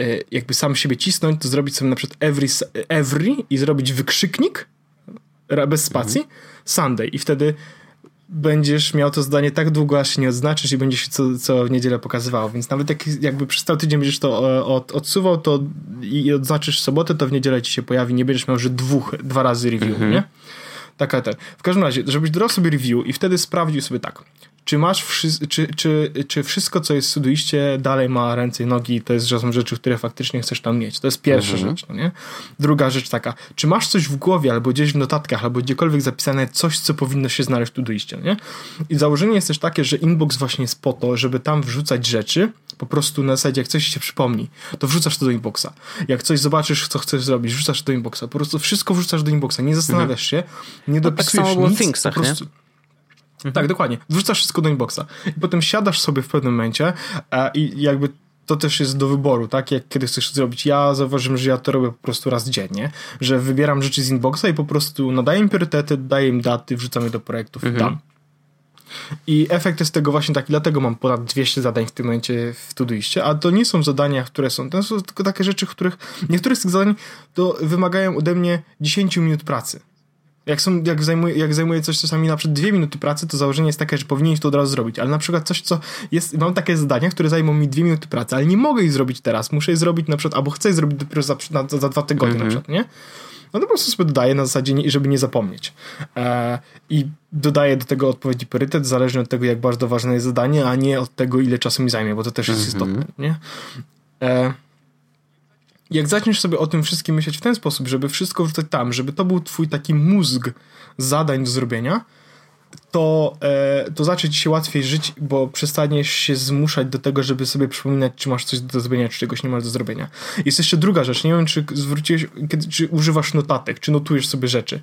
e, jakby sam siebie cisnąć, to zrobić sobie na przykład every, every i zrobić wykrzyknik bez spacji, mhm. Sunday i wtedy będziesz miał to zdanie tak długo, aż się nie odznaczysz i będzie się co, co w niedzielę pokazywało. Więc nawet jak jakby przez cały tydzień będziesz to e, od, odsuwał to i odznaczysz sobotę, to w niedzielę ci się pojawi. Nie będziesz miał, że dwóch, dwa razy review, -hmm. nie? Taka ten. W każdym razie, żebyś dodał sobie review i wtedy sprawdził sobie tak. Czy masz, wszy- czy, czy, czy wszystko, co jest w Sudoiście dalej ma ręce i nogi, to jest, są rzeczy, które faktycznie chcesz tam mieć. To jest pierwsza mhm. rzecz, no nie? Druga rzecz taka, czy masz coś w głowie, albo gdzieś w notatkach, albo gdziekolwiek zapisane coś, co powinno się znaleźć w Sudoiście, no nie? I założenie jest też takie, że inbox właśnie jest po to, żeby tam wrzucać rzeczy, po prostu na zasadzie, jak coś się przypomni, to wrzucasz to do inboxa. Jak coś zobaczysz, co chcesz zrobić, wrzucasz to do inboxa. Po prostu wszystko wrzucasz do inboxa. Nie zastanawiasz się, nie dopisujesz no, tak samo nic. Thingsach, po prostu... Mhm. Tak, dokładnie. Wrzucasz wszystko do inboxa. I potem siadasz sobie w pewnym momencie e, i jakby to też jest do wyboru, tak? Jak kiedy chcesz zrobić. Ja zauważyłem, że ja to robię po prostu raz dziennie, że wybieram rzeczy z inboxa i po prostu nadaję im priorytety, daję im daty, wrzucam je do projektów mhm. i tam. I efekt jest tego właśnie taki, dlatego mam ponad 200 zadań w tym momencie w Todoistie, a to nie są zadania, które są, to są tylko takie rzeczy, których niektóre z tych zadań to wymagają ode mnie 10 minut pracy. Jak, są, jak, zajmuje, jak zajmuje coś czasami na przykład dwie minuty pracy, to założenie jest takie, że powinieneś to od razu zrobić. Ale na przykład coś, co jest. Mam takie zadania, które zajmą mi dwie minuty pracy, ale nie mogę ich zrobić teraz. Muszę je zrobić na przykład, albo chcę je zrobić dopiero za, na, za dwa tygodnie mm -hmm. na mhm. przykład, nie? no to po prostu sobie dodaję na zasadzie, żeby nie zapomnieć. E, I dodaję do tego odpowiedzi priorytet, zależnie od tego, jak bardzo ważne jest zadanie, a nie od tego, ile czasu mi zajmie, bo to też jest mhm. istotne, nie? Jak zaczniesz sobie o tym wszystkim myśleć w ten sposób, żeby wszystko wrzucać tam, żeby to był twój taki mózg zadań do zrobienia, to, e, to ci się łatwiej żyć, bo przestaniesz się zmuszać do tego, żeby sobie przypominać, czy masz coś do zrobienia, czy czegoś nie masz do zrobienia. Jest jeszcze druga rzecz, nie wiem, czy zwróciłeś, kiedy, czy używasz notatek, czy notujesz sobie rzeczy.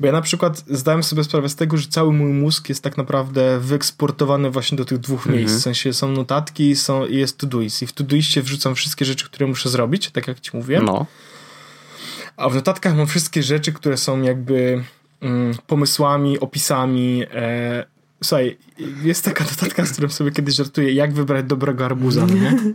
Bo ja na przykład zdałem sobie sprawę z tego, że cały mój mózg jest tak naprawdę wyeksportowany właśnie do tych dwóch mhm. miejsc. W sensie są notatki i są, jest Todoist. I w Todoistie wrzucam wszystkie rzeczy, które muszę zrobić, tak jak ci mówię. No. A w notatkach mam wszystkie rzeczy, które są jakby pomysłami, opisami. E, słuchaj, jest taka notatka, z którą sobie kiedyś żartuję, jak wybrać dobrego arbuza, no nie?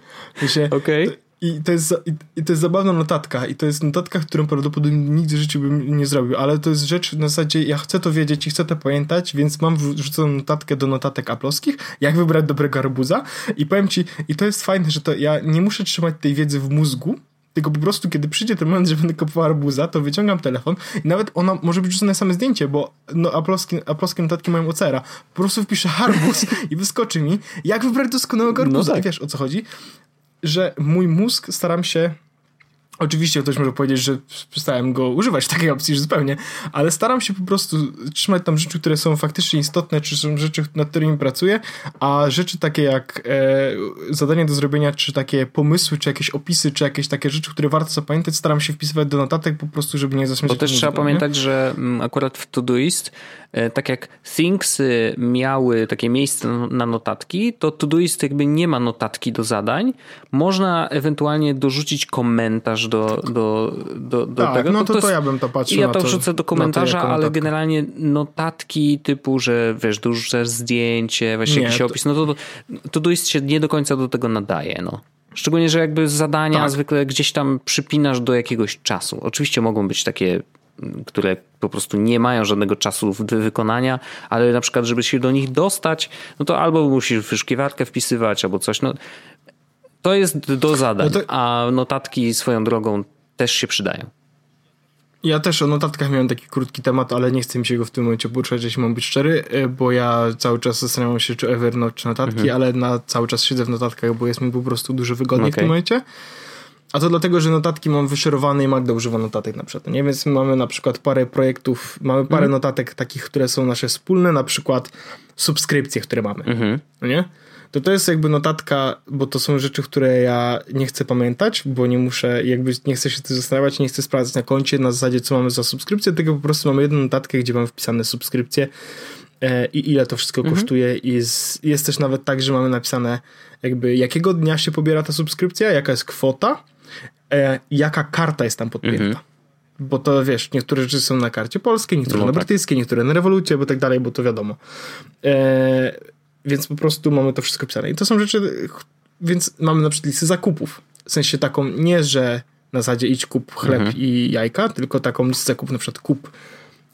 Okay. I to, jest, I to jest zabawna notatka i to jest notatka, którą prawdopodobnie nigdy w życiu bym nie zrobił, ale to jest rzecz na zasadzie, ja chcę to wiedzieć i chcę to pamiętać, więc mam wrzuconą notatkę do notatek aploskich, jak wybrać dobrego arbuza i powiem ci, i to jest fajne, że to ja nie muszę trzymać tej wiedzy w mózgu, tylko po prostu, kiedy przyjdzie ten moment, że będę kupował arbuza, to wyciągam telefon i nawet ona może być rzucone same zdjęcie, bo no, aploskie notatki mają ocera. Po prostu wpiszę arbuz i wyskoczy mi, jak wybrać doskonałego arbuza. No tak. I wiesz, o co chodzi? Że mój mózg staram się Oczywiście ktoś może powiedzieć, że przestałem go używać takiej opcji że zupełnie, ale staram się po prostu trzymać tam rzeczy, które są faktycznie istotne, czy są rzeczy, nad którymi pracuję, a rzeczy takie jak e, zadania do zrobienia, czy takie pomysły, czy jakieś opisy, czy jakieś takie rzeczy, które warto zapamiętać, staram się wpisywać do notatek po prostu, żeby nie zasmyć. Bo też trzeba pamiętać, że mm, akurat w Todoist E, tak jak Things miały takie miejsce na notatki, to Todoist jakby nie ma notatki do zadań. Można ewentualnie dorzucić komentarz do, do, do, do tak, tego. no to, to, to ja bym to patrzył Ja to, to wrzucę do komentarza, ale generalnie notatki typu, że wiesz, dorzucasz zdjęcie, właśnie jakiś opis, no to, to Todoist się nie do końca do tego nadaje, no. Szczególnie, że jakby zadania tak. zwykle gdzieś tam przypinasz do jakiegoś czasu. Oczywiście mogą być takie które po prostu nie mają żadnego czasu do wykonania, ale na przykład, żeby się do nich dostać, no to albo musisz wyszukiwarkę wpisywać, albo coś. No, to jest do zadań, no to... a notatki swoją drogą też się przydają. Ja też o notatkach miałem taki krótki temat, ale nie chcę mi się go w tym momencie poruszać, jeśli mam być szczery, e, bo ja cały czas zastanawiam się, czy Evernote, czy notatki, mhm. ale na cały czas siedzę w notatkach, bo jest mi po prostu dużo wygodniej okay. w tym momencie. A to dlatego, że notatki mam wyszerowane i Magda używa notatek na przykład. Nie? Więc mamy na przykład parę projektów, mamy parę mm. notatek takich, które są nasze wspólne, na przykład subskrypcje, które mamy. -hmm. no nie? To to jest jakby notatka, bo to są rzeczy, które ja nie chcę pamiętać, bo nie muszę, jakby nie chcę się tym zastanawiać, nie chcę sprawdzać na koncie na zasadzie, co mamy za subskrypcję, tylko po prostu mamy jedną notatkę, gdzie mam wpisane subskrypcje i ile to wszystko -hmm. kosztuje. I jest, jest też nawet tak, że mamy napisane jakby jakiego dnia się pobiera ta subskrypcja, jaka jest kwota, e, jaka karta jest tam podpięta. Mhm. Bo to wiesz, niektóre rzeczy są na karcie polskiej, niektóre no, na tak. brytyjskiej, niektóre na rewolucie, bo tak dalej, bo to wiadomo. E, więc po prostu mamy to wszystko pisane. I to są rzeczy, więc mamy na przykład listę zakupów. W sensie taką, nie że na zasadzie idź kup chleb mhm. i jajka, tylko taką listę zakupów, na przykład kup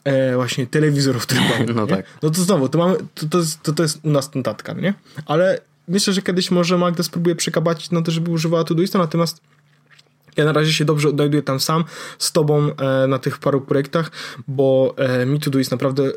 e, właśnie telewizorów, które mamy. No tak. No to znowu, to mamy, to, to, jest, to, to jest u nas notatka, nie? Ale myślę, że kiedyś może Magda spróbuje przekabacić na to, żeby używała Todoista, natomiast Ja na razie się dobrze odnajduję tam sam z tobą e, na tych paru projektach, bo e, mi To jest naprawdę. E,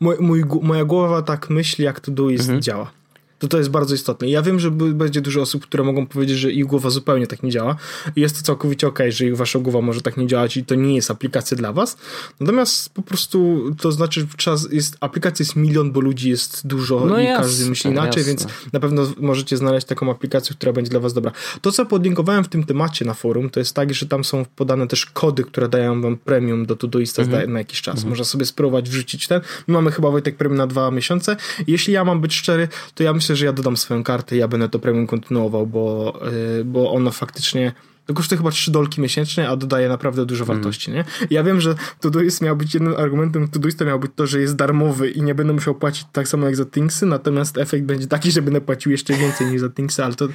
mój, mój, moja głowa tak myśli, jak To jest mhm. działa to to jest bardzo istotne. Ja wiem, że będzie dużo osób, które mogą powiedzieć, że ich głowa zupełnie tak nie działa. I jest to całkowicie ok, że ich wasza głowa może tak nie działać i to nie jest aplikacja dla was. Natomiast po prostu to znaczy, że czas jest, aplikacji jest milion, bo ludzi jest dużo no i jasne, każdy myśli inaczej, jasne. więc na pewno możecie znaleźć taką aplikację, która będzie dla was dobra. To, co podlinkowałem w tym temacie na forum, to jest tak, że tam są podane też kody, które dają wam premium do Todoista mhm. na jakiś czas. Mhm. Można sobie spróbować wrzucić ten. My mamy chyba Wojtek premium na dwa miesiące. Jeśli ja mam być szczery, to ja myślę, że ja dodam swoją kartę i ja będę to premium kontynuował, bo, yy, bo ono faktycznie to kosztuje chyba 3 dolki miesięcznie, a dodaje naprawdę dużo mm. wartości, nie? Ja wiem, że Todoist miał być jednym argumentem Todoista miał być to, że jest darmowy i nie będę musiał płacić tak samo jak za Thingsy, natomiast efekt będzie taki, że będę płacił jeszcze więcej niż za Thingsy, ale to,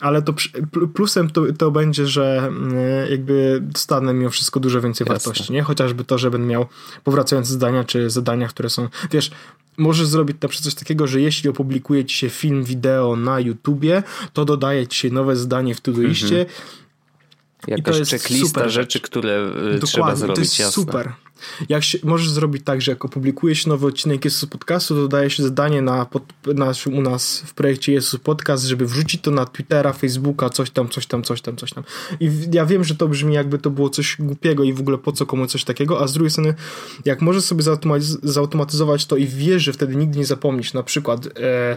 ale to plusem to, to będzie, że mm, jakby dostanę mimo wszystko dużo więcej Jasne. wartości, nie? Chociażby to, że będę miał powracające zdania, czy zadania, które są, wiesz, możesz zrobić na przykład coś takiego, że jeśli opublikuje ci się film, wideo na YouTubie, to dodaje ci się nowe zdanie w Todoiście, mhm Jakaś jest super rzeczy, które y, Dokładnie, trzeba zrobić. To jest jasne. super. Jak się, możesz zrobić tak, że jak opublikuje się nowy odcinek Jezus Podcastu, to dodaje się zadanie na, pod, na, u nas w projekcie Jezus Podcast, żeby wrzucić to na Twittera, Facebooka, coś tam, coś tam, coś tam, coś tam. I ja wiem, że to brzmi jakby to było coś głupiego i w ogóle po co komu coś takiego, a z drugiej strony, jak możesz sobie zautomatyzować to i wiesz, że wtedy nigdy nie zapomnisz, na przykład e,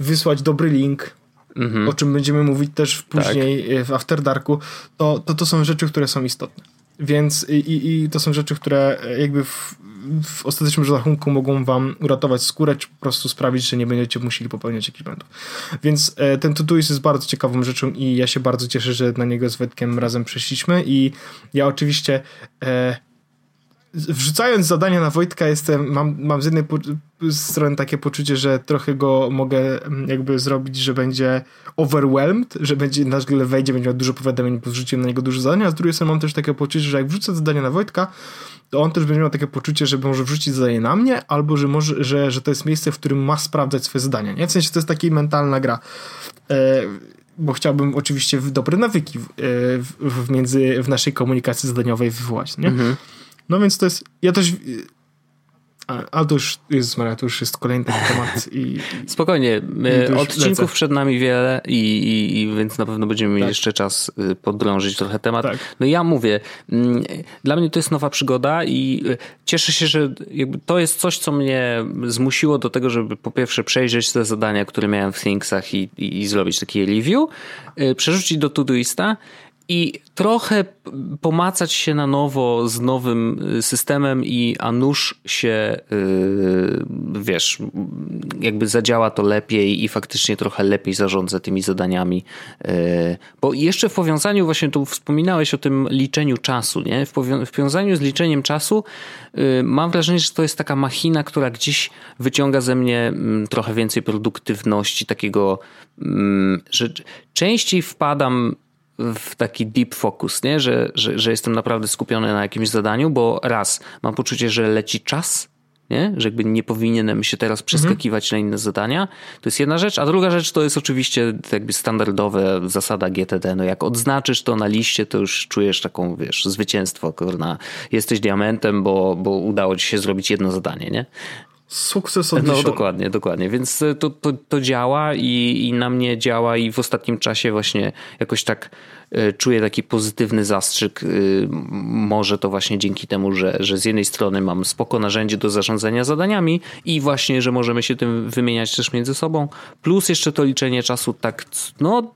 wysłać dobry link, mhm. o czym będziemy mówić też później tak. w After Darku, to, to to są rzeczy, które są istotne. Więc i, i to są rzeczy, które jakby w, w ostatecznym rachunku mogą wam uratować skórę, czy po prostu sprawić, że nie będziecie musieli popełniać jakichś błędów. Więc e, ten Todoist jest bardzo ciekawą rzeczą i ja się bardzo cieszę, że na niego z Wetkiem razem przeszliśmy i ja oczywiście e, wrzucając zadania na Wojtka jestem, mam, mam z jednej strony takie poczucie, że trochę go mogę mm, jakby zrobić, że będzie overwhelmed, że będzie nagle wejdzie, będzie miał dużo powiadomień, bo wrzuciłem na niego dużo zadania, a z drugiej strony mam też takie poczucie, że jak wrzucę zadania na Wojtka, to on też będzie miał takie poczucie, że może wrzucić zadanie na mnie, albo że, może, że, że to jest miejsce, w którym ma sprawdzać swoje zadania. Nie? W sensie to jest taka mentalna gra. E, bo chciałbym oczywiście dobre nawyki w, e, w, w, między, w naszej komunikacji zadaniowej wywołać. Nie? Mhm. No więc to jest, ja też ale to już jest, Maria, to już jest kolejny taki temat. I, Spokojnie, i odcinków lecę. przed nami wiele i, i, i, więc na pewno będziemy mieli tak. jeszcze czas y, podrążyć trochę temat. Tak. No ja mówię, mm, dla mnie to jest nowa przygoda i y, cieszę się, że to jest coś, co mnie zmusiło do tego, żeby po pierwsze przejrzeć te zadania, które miałem w Thingsach i, i, i zrobić takie review, y, przerzucić do Todoista i trochę pomacać się na nowo z nowym y, systemem i a nuż się, yy, wiesz, jakby zadziała to lepiej i faktycznie trochę lepiej zarządzę tymi zadaniami. Yy, bo jeszcze w powiązaniu, właśnie tu wspominałeś o tym liczeniu czasu, nie? W, powią- w powiązaniu z liczeniem czasu yy, mam wrażenie, że to jest taka machina, która gdzieś wyciąga ze mnie mm, trochę więcej produktywności, takiego, mm, że częściej wpadam w taki deep focus, nie? Że, że, że jestem naprawdę skupiony na jakimś zadaniu, bo raz mam poczucie, że leci czas, nie? że jakby nie powinienem się teraz przeskakiwać mhm. na inne zadania. To jest jedna rzecz, a druga rzecz to jest oczywiście jakby standardowa zasada GTD. No jak odznaczysz to na liście, to już czujesz taką, wiesz, zwycięstwo, kurna, jesteś diamentem, bo, bo udało ci się zrobić jedno zadanie, nie? Sukces odniesiony. No dokładnie, dokładnie. Więc e, to, to, to działa i, i na mnie działa i w ostatnim czasie właśnie jakoś tak e, czuję taki pozytywny zastrzyk. E, może to właśnie dzięki temu, że, że z jednej strony mam spoko narzędzie do zarządzania zadaniami i właśnie, że możemy się tym wymieniać też między sobą. Plus jeszcze to liczenie czasu tak, no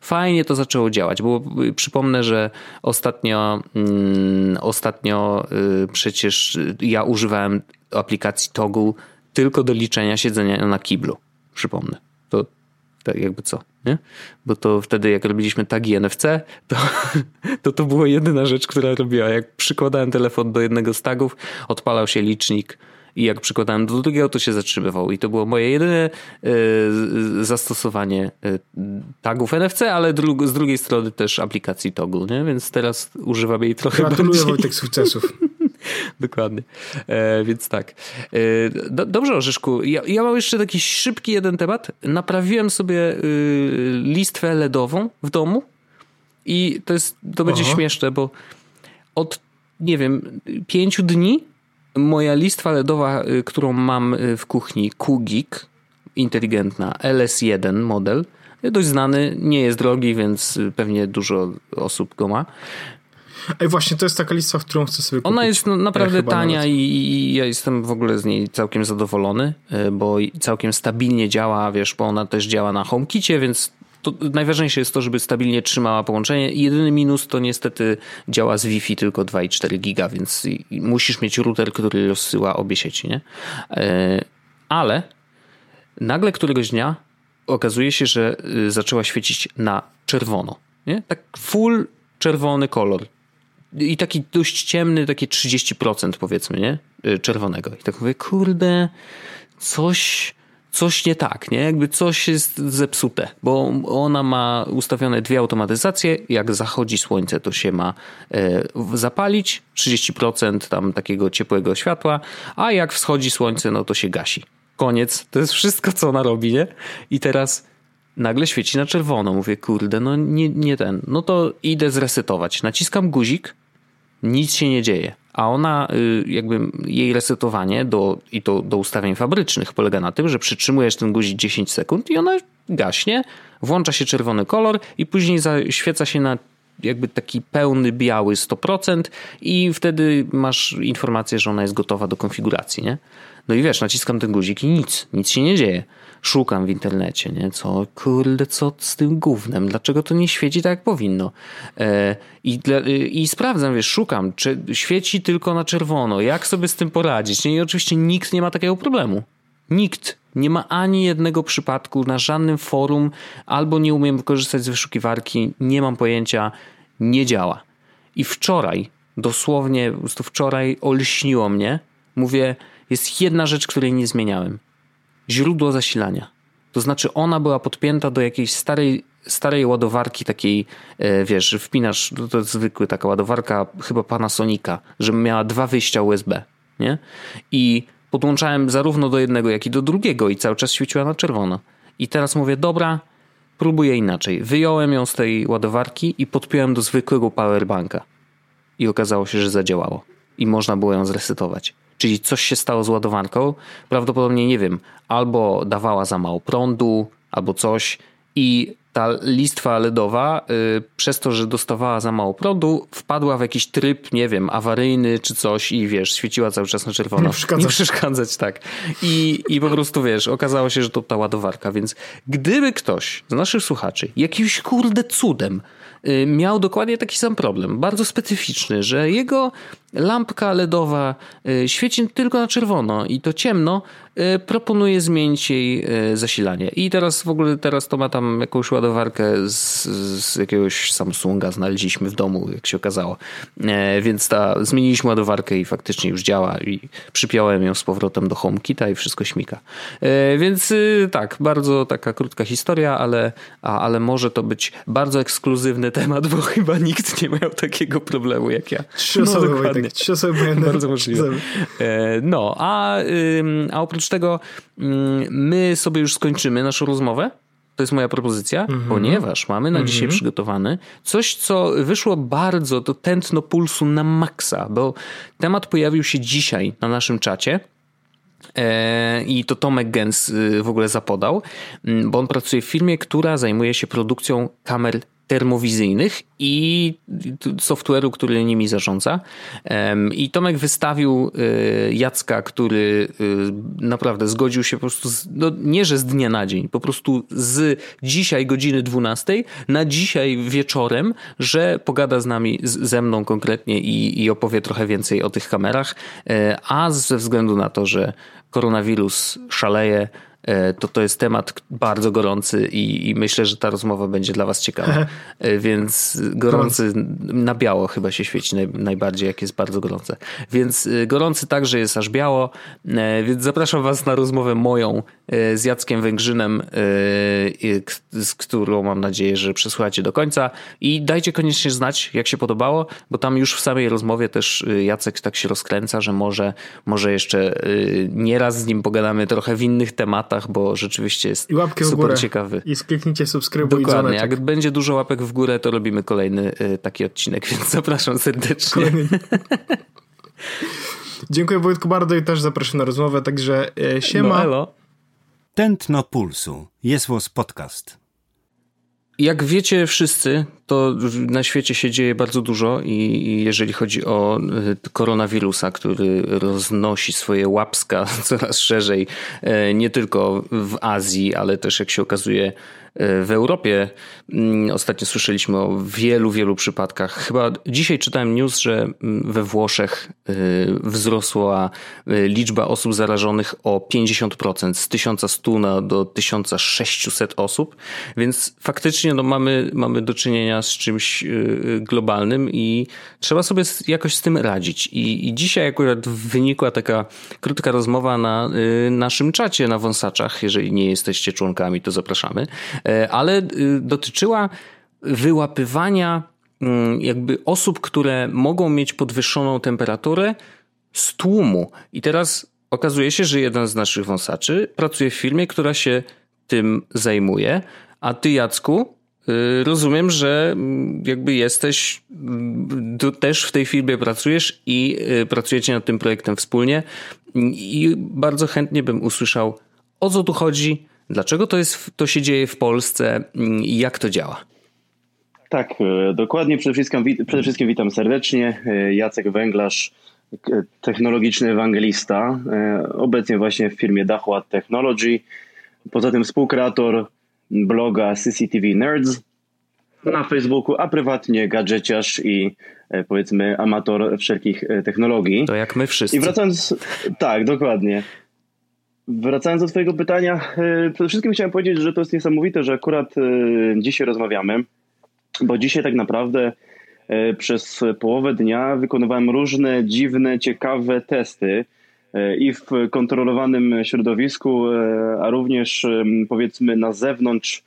fajnie to zaczęło działać, bo przypomnę, że ostatnio, mm, ostatnio przecież ja używałem aplikacji Toggle tylko do liczenia siedzenia na kiblu. Przypomnę. To tak jakby co, nie? Bo to wtedy jak robiliśmy tagi NFC, to, to to była jedyna rzecz, która robiła. Jak przykładałem telefon do jednego z tagów, odpalał się licznik i jak przykładałem do drugiego, to się zatrzymywał. I to było moje jedyne y, zastosowanie y, tagów NFC, ale dru z drugiej strony też aplikacji Toggle, nie? Więc teraz używam jej trochę Gratuluję bardziej. Wojtek sukcesów. Dokładnie. E, więc tak. E, do, dobrze, Orzeszku. Ja, ja mam jeszcze taki szybki jeden temat. Naprawiłem sobie y, listwę LEDową w domu I to jest, to będzie Aha. śmieszne, bo od, nie wiem, pięciu dni moja listwa LEDowa, y, którą mam y, w kuchni, Kugik, inteligentna, LS1 model, dość znany, nie jest drogi, więc pewnie dużo osób go ma. Ej, właśnie, to jest taka lista, w którą chcę sobie kupić. Ona jest no, naprawdę tania i, i, ja jestem w ogóle z niej całkiem zadowolony, e, bo całkiem stabilnie działa, wiesz, bo ona też działa na HomeKicie, więc to najważniejsze jest to, żeby stabilnie trzymała połączenie. Jedyny minus to niestety działa z Wi-Fi tylko 2,4 giga, więc musisz mieć router, który rozsyła obie sieci, nie? E, ale nagle któregoś dnia okazuje się, że y, zaczęła świecić na czerwono, nie? Tak full czerwony kolor i taki dość ciemny, takie 30% powiedzmy, nie? Y, czerwonego. I tak mówię, kurde, coś, coś nie tak, nie? Jakby coś jest zepsute, bo ona ma ustawione dwie automatyzacje. Jak zachodzi słońce, to się ma e, zapalić, 30% tam takiego ciepłego światła, a jak wschodzi słońce, no to się gasi. Koniec. To jest wszystko, co ona robi, nie? I teraz nagle świeci na czerwono. Mówię, kurde, no nie, nie ten. No to idę zresetować. Naciskam guzik, nic się nie dzieje. A ona, y, jakby jej resetowanie do, i to do ustawień fabrycznych polega na tym, że przytrzymujesz ten guzik 10 sekund i ona gaśnie, włącza się czerwony kolor i później zaświeca się na jakby taki pełny biały 100% i wtedy masz informację, że ona jest gotowa do konfiguracji, nie? No i wiesz, naciskam ten guzik i nic, nic się nie dzieje szukam w internecie, nie? Co, kurde, co z tym gównem? Dlaczego to nie świeci tak, jak powinno? E, i, e, I sprawdzam, wiesz, szukam, czy świeci tylko na czerwono, jak sobie z tym poradzić? Nie? I oczywiście nikt nie ma takiego problemu. Nikt. Nie ma ani jednego przypadku na żadnym forum, albo nie umiem wykorzystać z wyszukiwarki, nie mam pojęcia, nie działa. I wczoraj, dosłownie, po prostu wczoraj olśniło mnie. Mówię, jest jedna rzecz, której nie zmieniałem źródło zasilania. To znaczy ona była podpięta do jakiejś starej, starej ładowarki takiej, e, wiesz, wpinasz, to jest zwykły taka ładowarka chyba Panasonica, że miała dwa wyjścia USB, nie? I podłączałem zarówno do jednego, jak i do drugiego i cały czas świeciła na czerwono. I teraz mówię, dobra, próbuję inaczej. Wyjąłem ją z tej ładowarki i podpiąłem do zwykłego powerbanka. I okazało się, że zadziałało. I można było ją zresetować czyli coś się stało z ładowarką, prawdopodobnie nie wiem, albo dawała za mało prądu, albo coś i ta listwa LEDowa y, przez to, że dostawała za mało prądu, wpadła w jakiś tryb, nie wiem, awaryjny czy coś i wiesz, świeciła cały czas na czerwono. Nie przeszkadzać. Nie przeszkadzać, tak. I, I po prostu wiesz, okazało się, że to ta ładowarka, więc gdyby ktoś z naszych słuchaczy jakimś kurde cudem miał dokładnie taki sam problem, bardzo specyficzny, że jego lampka LEDowa y, świeci tylko na czerwono i to ciemno, y, proponuje zmienić jej y, zasilanie. I teraz w ogóle teraz to ma tam jakąś ładowarkę z, z jakiegoś Samsunga znaleźliśmy w domu, jak się okazało. E, więc ta, zmieniliśmy ładowarkę i faktycznie już działa i przypiąłem ją z powrotem do HomeKita i wszystko śmika. E, więc tak, bardzo taka krótka historia, ale, ale może to być bardzo ekskluzywny temat, bo chyba nikt nie miał takiego problemu jak ja. Trzy no, osoby tak, trzy osoby Bardzo możliwe. E, no, a, a oprócz tego my sobie już skończymy naszą rozmowę. To jest moja propozycja, mm -hmm. ponieważ mamy na mm -hmm. dzisiaj przygotowany coś, co wyszło bardzo do tętno pulsu na maksa, bo temat pojawił się dzisiaj na naszym czacie. E, I to Tomek Gens y, w ogóle zapodał, bo on pracuje w firmie, która zajmuje się produkcją kamer termowizyjnych i software'u, który nimi zarządza. I Tomek wystawił y, Jacka, który y, naprawdę zgodził się po prostu, z, no nie że z dnia na dzień, po prostu z dzisiaj godziny 12 na dzisiaj wieczorem, że pogada z nami, ze mną konkretnie i, i opowie trochę więcej o tych kamerach, e, a ze względu na to, że koronawirus szaleje, E, to to jest temat bardzo gorący i, i, myślę, że ta rozmowa będzie dla was ciekawa. E, więc gorący na biało chyba się świeci naj, najbardziej, jak jest bardzo gorące. Więc e, gorący także jest aż biało, więc zapraszam was na rozmowę moją z Jackiem Węgrzynem, z którą mam nadzieję, że przesłuchacie do końca i dajcie koniecznie znać, jak się podobało, bo tam już w samej rozmowie też Jacek tak się rozkręca, że może, może jeszcze nieraz z nim pogadamy trochę w innych tematach, tematach, bo rzeczywiście jest I łapkę super w górę. ciekawy. I kliknijcie subskrybuj Dokładnie, i jak będzie dużo łapek w górę, to robimy kolejny y, taki odcinek, więc zapraszam serdecznie. Kolejny. Dziękuję Wojtku bardzo i też zapraszam na rozmowę, także e, siema. No, elo. Tętno Pulsu. Jest podcast. Jak wiecie wszyscy, to na świecie się dzieje bardzo dużo i jeżeli chodzi o y, koronawirusa, który roznosi swoje łapska coraz szerzej, e, nie tylko w Azji, ale też jak się okazuje w Europie mm, ostatnio słyszeliśmy o wielu, wielu przypadkach. Chyba dzisiaj czytałem news, że mm, we Włoszech e, wzrosła e, liczba osób zarażonych o 50%, z 1100 na do 1600 osób, więc faktycznie no, mamy, mamy do czynienia z czymś globalnym i trzeba sobie jakoś z tym radzić. I, i dzisiaj akurat wynikła taka krótka rozmowa na naszym czacie na Wąsaczach. Jeżeli nie jesteście członkami, to zapraszamy ale y, dotyczyła wyłapywania mm, jakby osób, które mogą mieć podwyższoną temperaturę z tłumu. I teraz okazuje się, że jeden z naszych wąsaczy pracuje w firmie, która się tym zajmuje, a ty Jacku, y, rozumiem, że mm, jakby jesteś, mm, też w tej firmie pracujesz i y, pracujecie nad tym projektem wspólnie i bardzo chętnie bym usłyszał o co tu chodzi, Dlaczego to, jest, to się dzieje w Polsce i jak to działa? Tak, e, dokładnie. Przede wszystkim, przede wszystkim witam serdecznie. E, Jacek Węglarz, technologiczny ewangelista, e, obecnie właśnie w firmie Dachład Technology. Poza tym współkreator bloga CCTV Nerds na Facebooku, a prywatnie gadżeciarz i powiedzmy amator wszelkich technologii. To jak my wszyscy. I wracając, tak, dokładnie. Wracając do Twojego pytania, e, przede wszystkim chciałem powiedzieć, że to jest niesamowite, że akurat e, dzisiaj rozmawiamy, bo dzisiaj tak naprawdę e, przez połowę dnia wykonywałem różne dziwne, ciekawe testy i w kontrolowanym środowisku, a również powiedzmy na zewnątrz,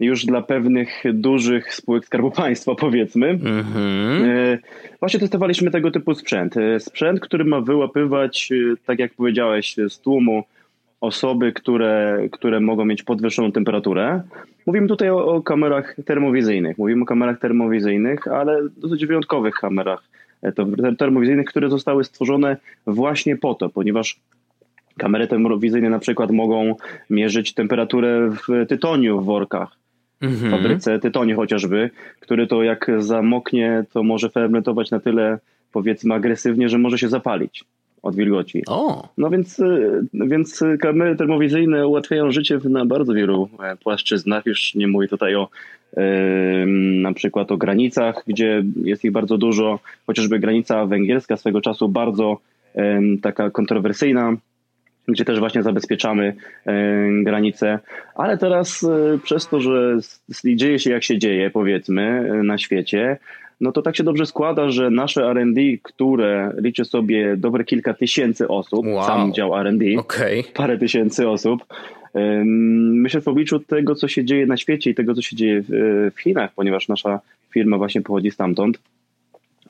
już dla pewnych dużych spółek Skarbu Państwa, powiedzmy. Mhm. Właśnie testowaliśmy tego typu sprzęt. Sprzęt, który ma wyłapywać, tak jak powiedziałeś, z tłumu osoby, które, które mogą mieć podwyższoną temperaturę. Mówimy tutaj o, o kamerach termowizyjnych. Mówimy o kamerach termowizyjnych, ale dosyć wyjątkowych kamerach termowizyjnych, które zostały stworzone właśnie po to, ponieważ kamery termowizyjne na przykład mogą mierzyć temperaturę w tytoniu w workach. Mhm. W fabryce tytoniu chociażby, który to jak zamoknie, to może fermentować na tyle powiedzmy agresywnie, że może się zapalić od wilgoci. O. No więc, y, więc kamery termowizyjne ułatwiają życie na bardzo wielu e, płaszczyznach. Już nie mówię tutaj o na przykład o granicach, gdzie jest ich bardzo dużo, chociażby granica węgierska swego czasu bardzo taka kontrowersyjna, gdzie też właśnie zabezpieczamy granice, ale teraz e, przez to, że dzieje się jak się dzieje, powiedzmy, na świecie, no to tak się dobrze składa, że nasze R&D, które liczy sobie dobre kilka tysięcy osób, wow. sam dział R&D, okay. parę tysięcy osób, myślę w obliczu tego, co się dzieje na świecie i tego, co się dzieje w Chinach, ponieważ nasza firma właśnie pochodzi stamtąd,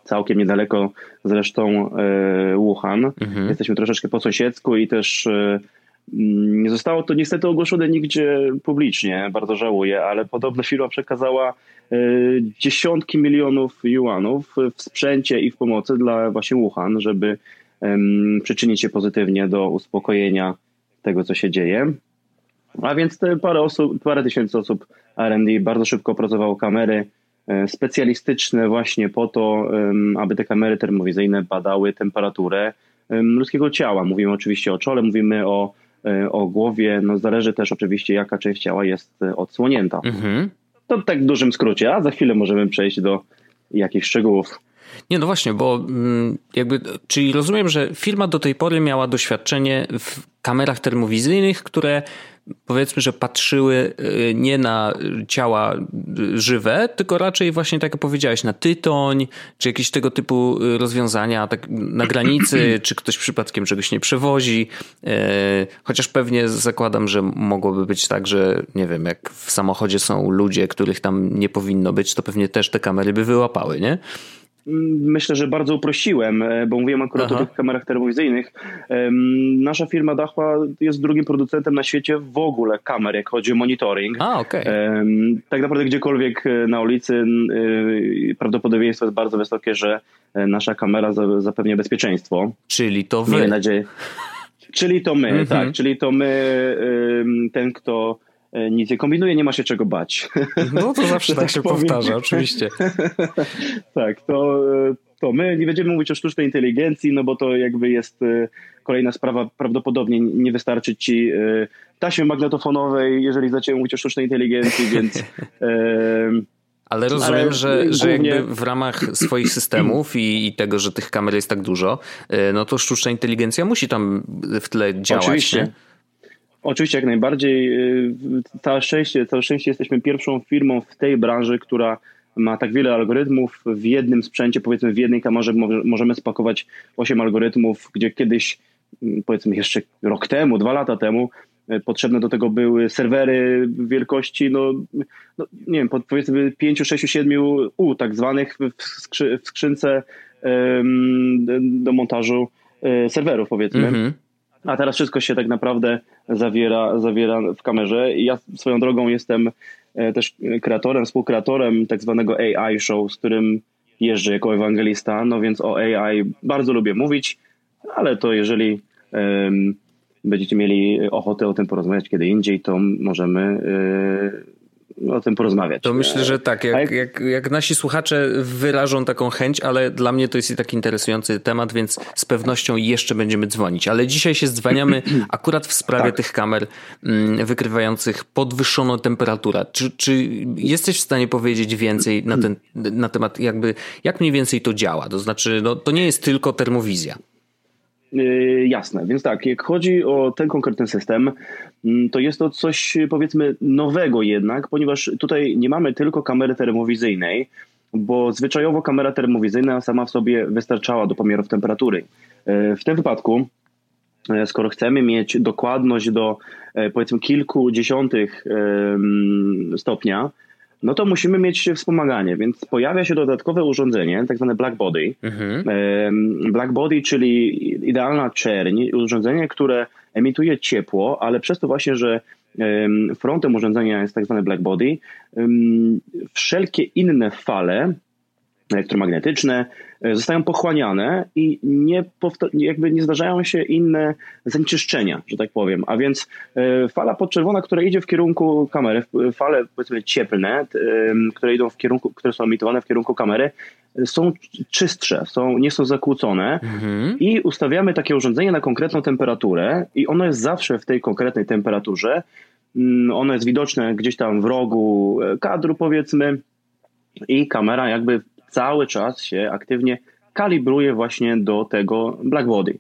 całkiem niedaleko zresztą e, Wuhan. Mhm. Jesteśmy troszeczkę po sąsiedzku i też e, Mm, nie zostało to niestety ogłoszone nigdzie publicznie, bardzo żałuję, ale podobno firma przekazała dziesiątki milionów juanów w sprzęcie i w pomocy dla właśnie Wuhan, żeby przyczynić się pozytywnie do uspokojenia tego, co się dzieje. A więc te parę osób, parę tysięcy osób R&D bardzo szybko opracowało kamery e, specjalistyczne właśnie po to, aby te kamery termowizyjne badały temperaturę ludzkiego ciała. Mówimy oczywiście o czole, mówimy o E, o głowie, no zależy też oczywiście jaka część ciała jest e, odsłonięta. Mhm. To tak w dużym skrócie, a za chwilę możemy przejść do jakichś szczegółów. Nie, no właśnie, bo mm, jakby, czyli rozumiem, że firma do tej pory miała doświadczenie w kamerach termowizyjnych, które powiedzmy, że patrzyły y, nie na ciała żywe, tylko raczej właśnie tak jak powiedziałeś, na tytoń, czy jakieś tego typu y, rozwiązania tak na granicy, czy ktoś przypadkiem czegoś nie przewozi. Y, chociaż pewnie zakładam, że mogłoby być tak, że nie wiem, jak w samochodzie są ludzie, których tam nie powinno być, to pewnie też te kamery by wyłapały, nie? Myślę, że bardzo uprościłem, e, bo mówiłem akurat Aha. o tych kamerach termowizyjnych. Nasza firma Dachła jest drugim producentem na świecie w ogóle kamer, jak chodzi o monitoring. A, okay. Tak naprawdę gdziekolwiek e, na ulicy e, prawdopodobieństwo jest bardzo wysokie, że nasza kamera zapewnia bezpieczeństwo. Czyli to wy. Miejmy nadzieję. Czyli to my, mm -hmm. tak. Czyli to my, ten kto nic nie kombinuje, nie ma się czego bać. No to zawsze tak, tak się powiem. powtarza, oczywiście. tak, to, e, to my nie będziemy mówić o sztucznej inteligencji, no bo to jakby jest e, kolejna sprawa, prawdopodobnie nie wystarczy ci taśmy magnetofonowej, jeżeli zaczniemy mówić o sztucznej inteligencji, więc... Ale rozumiem, Ale że, że jakby w ramach swoich systemów i, i, tego, że tych kamer jest tak dużo, no to sztuczna inteligencja musi tam w tle działać. Oczywiście. Nie? Oczywiście, jak najbardziej. Y, całe szczęście, całe szczęście jesteśmy pierwszą firmą w tej branży, która ma tak wiele algorytmów w jednym sprzęcie, powiedzmy w jednej kamerze możemy spakować 8 algorytmów, gdzie kiedyś, mm, powiedzmy jeszcze rok temu, dwa lata temu, y, potrzebne do tego były serwery wielkości, no, no nie wiem, powiedzmy 5, 6, 7 U tak zwanych w, skrzy, w skrzynce do montażu y, serwerów, powiedzmy. Mm -hmm. A teraz wszystko się tak naprawdę zawiera, zawiera w kamerze. I ja swoją drogą jestem e, też kreatorem, współkreatorem tak zwanego AI show, z którym jeżdżę jako ewangelista, no więc o AI bardzo lubię mówić, ale to jeżeli um, będziecie mieli ochotę o tym porozmawiać kiedy indziej, to możemy e, o tym porozmawiać. To myślę, że tak. Jak, jak... Jak, jak, nasi słuchacze wyrażą taką chęć, ale dla mnie to jest i taki interesujący temat, więc z pewnością jeszcze będziemy dzwonić. Ale dzisiaj się dzwaniamy akurat w sprawie tak. tych kamer mm, wykrywających podwyższoną temperaturę. Czy, czy jesteś w stanie powiedzieć więcej na, ten, na temat, jakby jak mniej więcej to działa? To znaczy, no, to nie jest tylko termowizja. Yy, jasne, więc tak, jak chodzi o ten konkretny system, to jest to coś powiedzmy nowego jednak, ponieważ tutaj nie mamy tylko kamery termowizyjnej, bo zwyczajowo kamera termowizyjna sama w sobie wystarczała do pomiarów temperatury. Yy, w tym wypadku, yy, skoro chcemy mieć dokładność do powiedzmy kilku dziesiątych stopnia, no to musimy mieć wspomaganie, więc pojawia się dodatkowe urządzenie, tak zwane black body. Mhm. Black body, czyli idealna czerń, urządzenie, które emituje ciepło, ale przez to właśnie, że frontem urządzenia jest tak zwane black body, wszelkie inne fale elektromagnetyczne e, zostają pochłaniane i nie, jakby nie zdarzają się inne zanieczyszczenia, że tak powiem. A więc e, fala podczerwona, która idzie w kierunku kamery, fale powiedzmy cieplne, które idą w kierunku, które są emitowane w kierunku kamery, są czystsze, są, nie są zakłócone mhm. i ustawiamy takie urządzenie na konkretną temperaturę i ono jest zawsze w tej konkretnej temperaturze. Mm, ono jest widoczne gdzieś tam w rogu e, kadru powiedzmy i kamera jakby cały czas się aktywnie kalibruje właśnie do tego blackbody.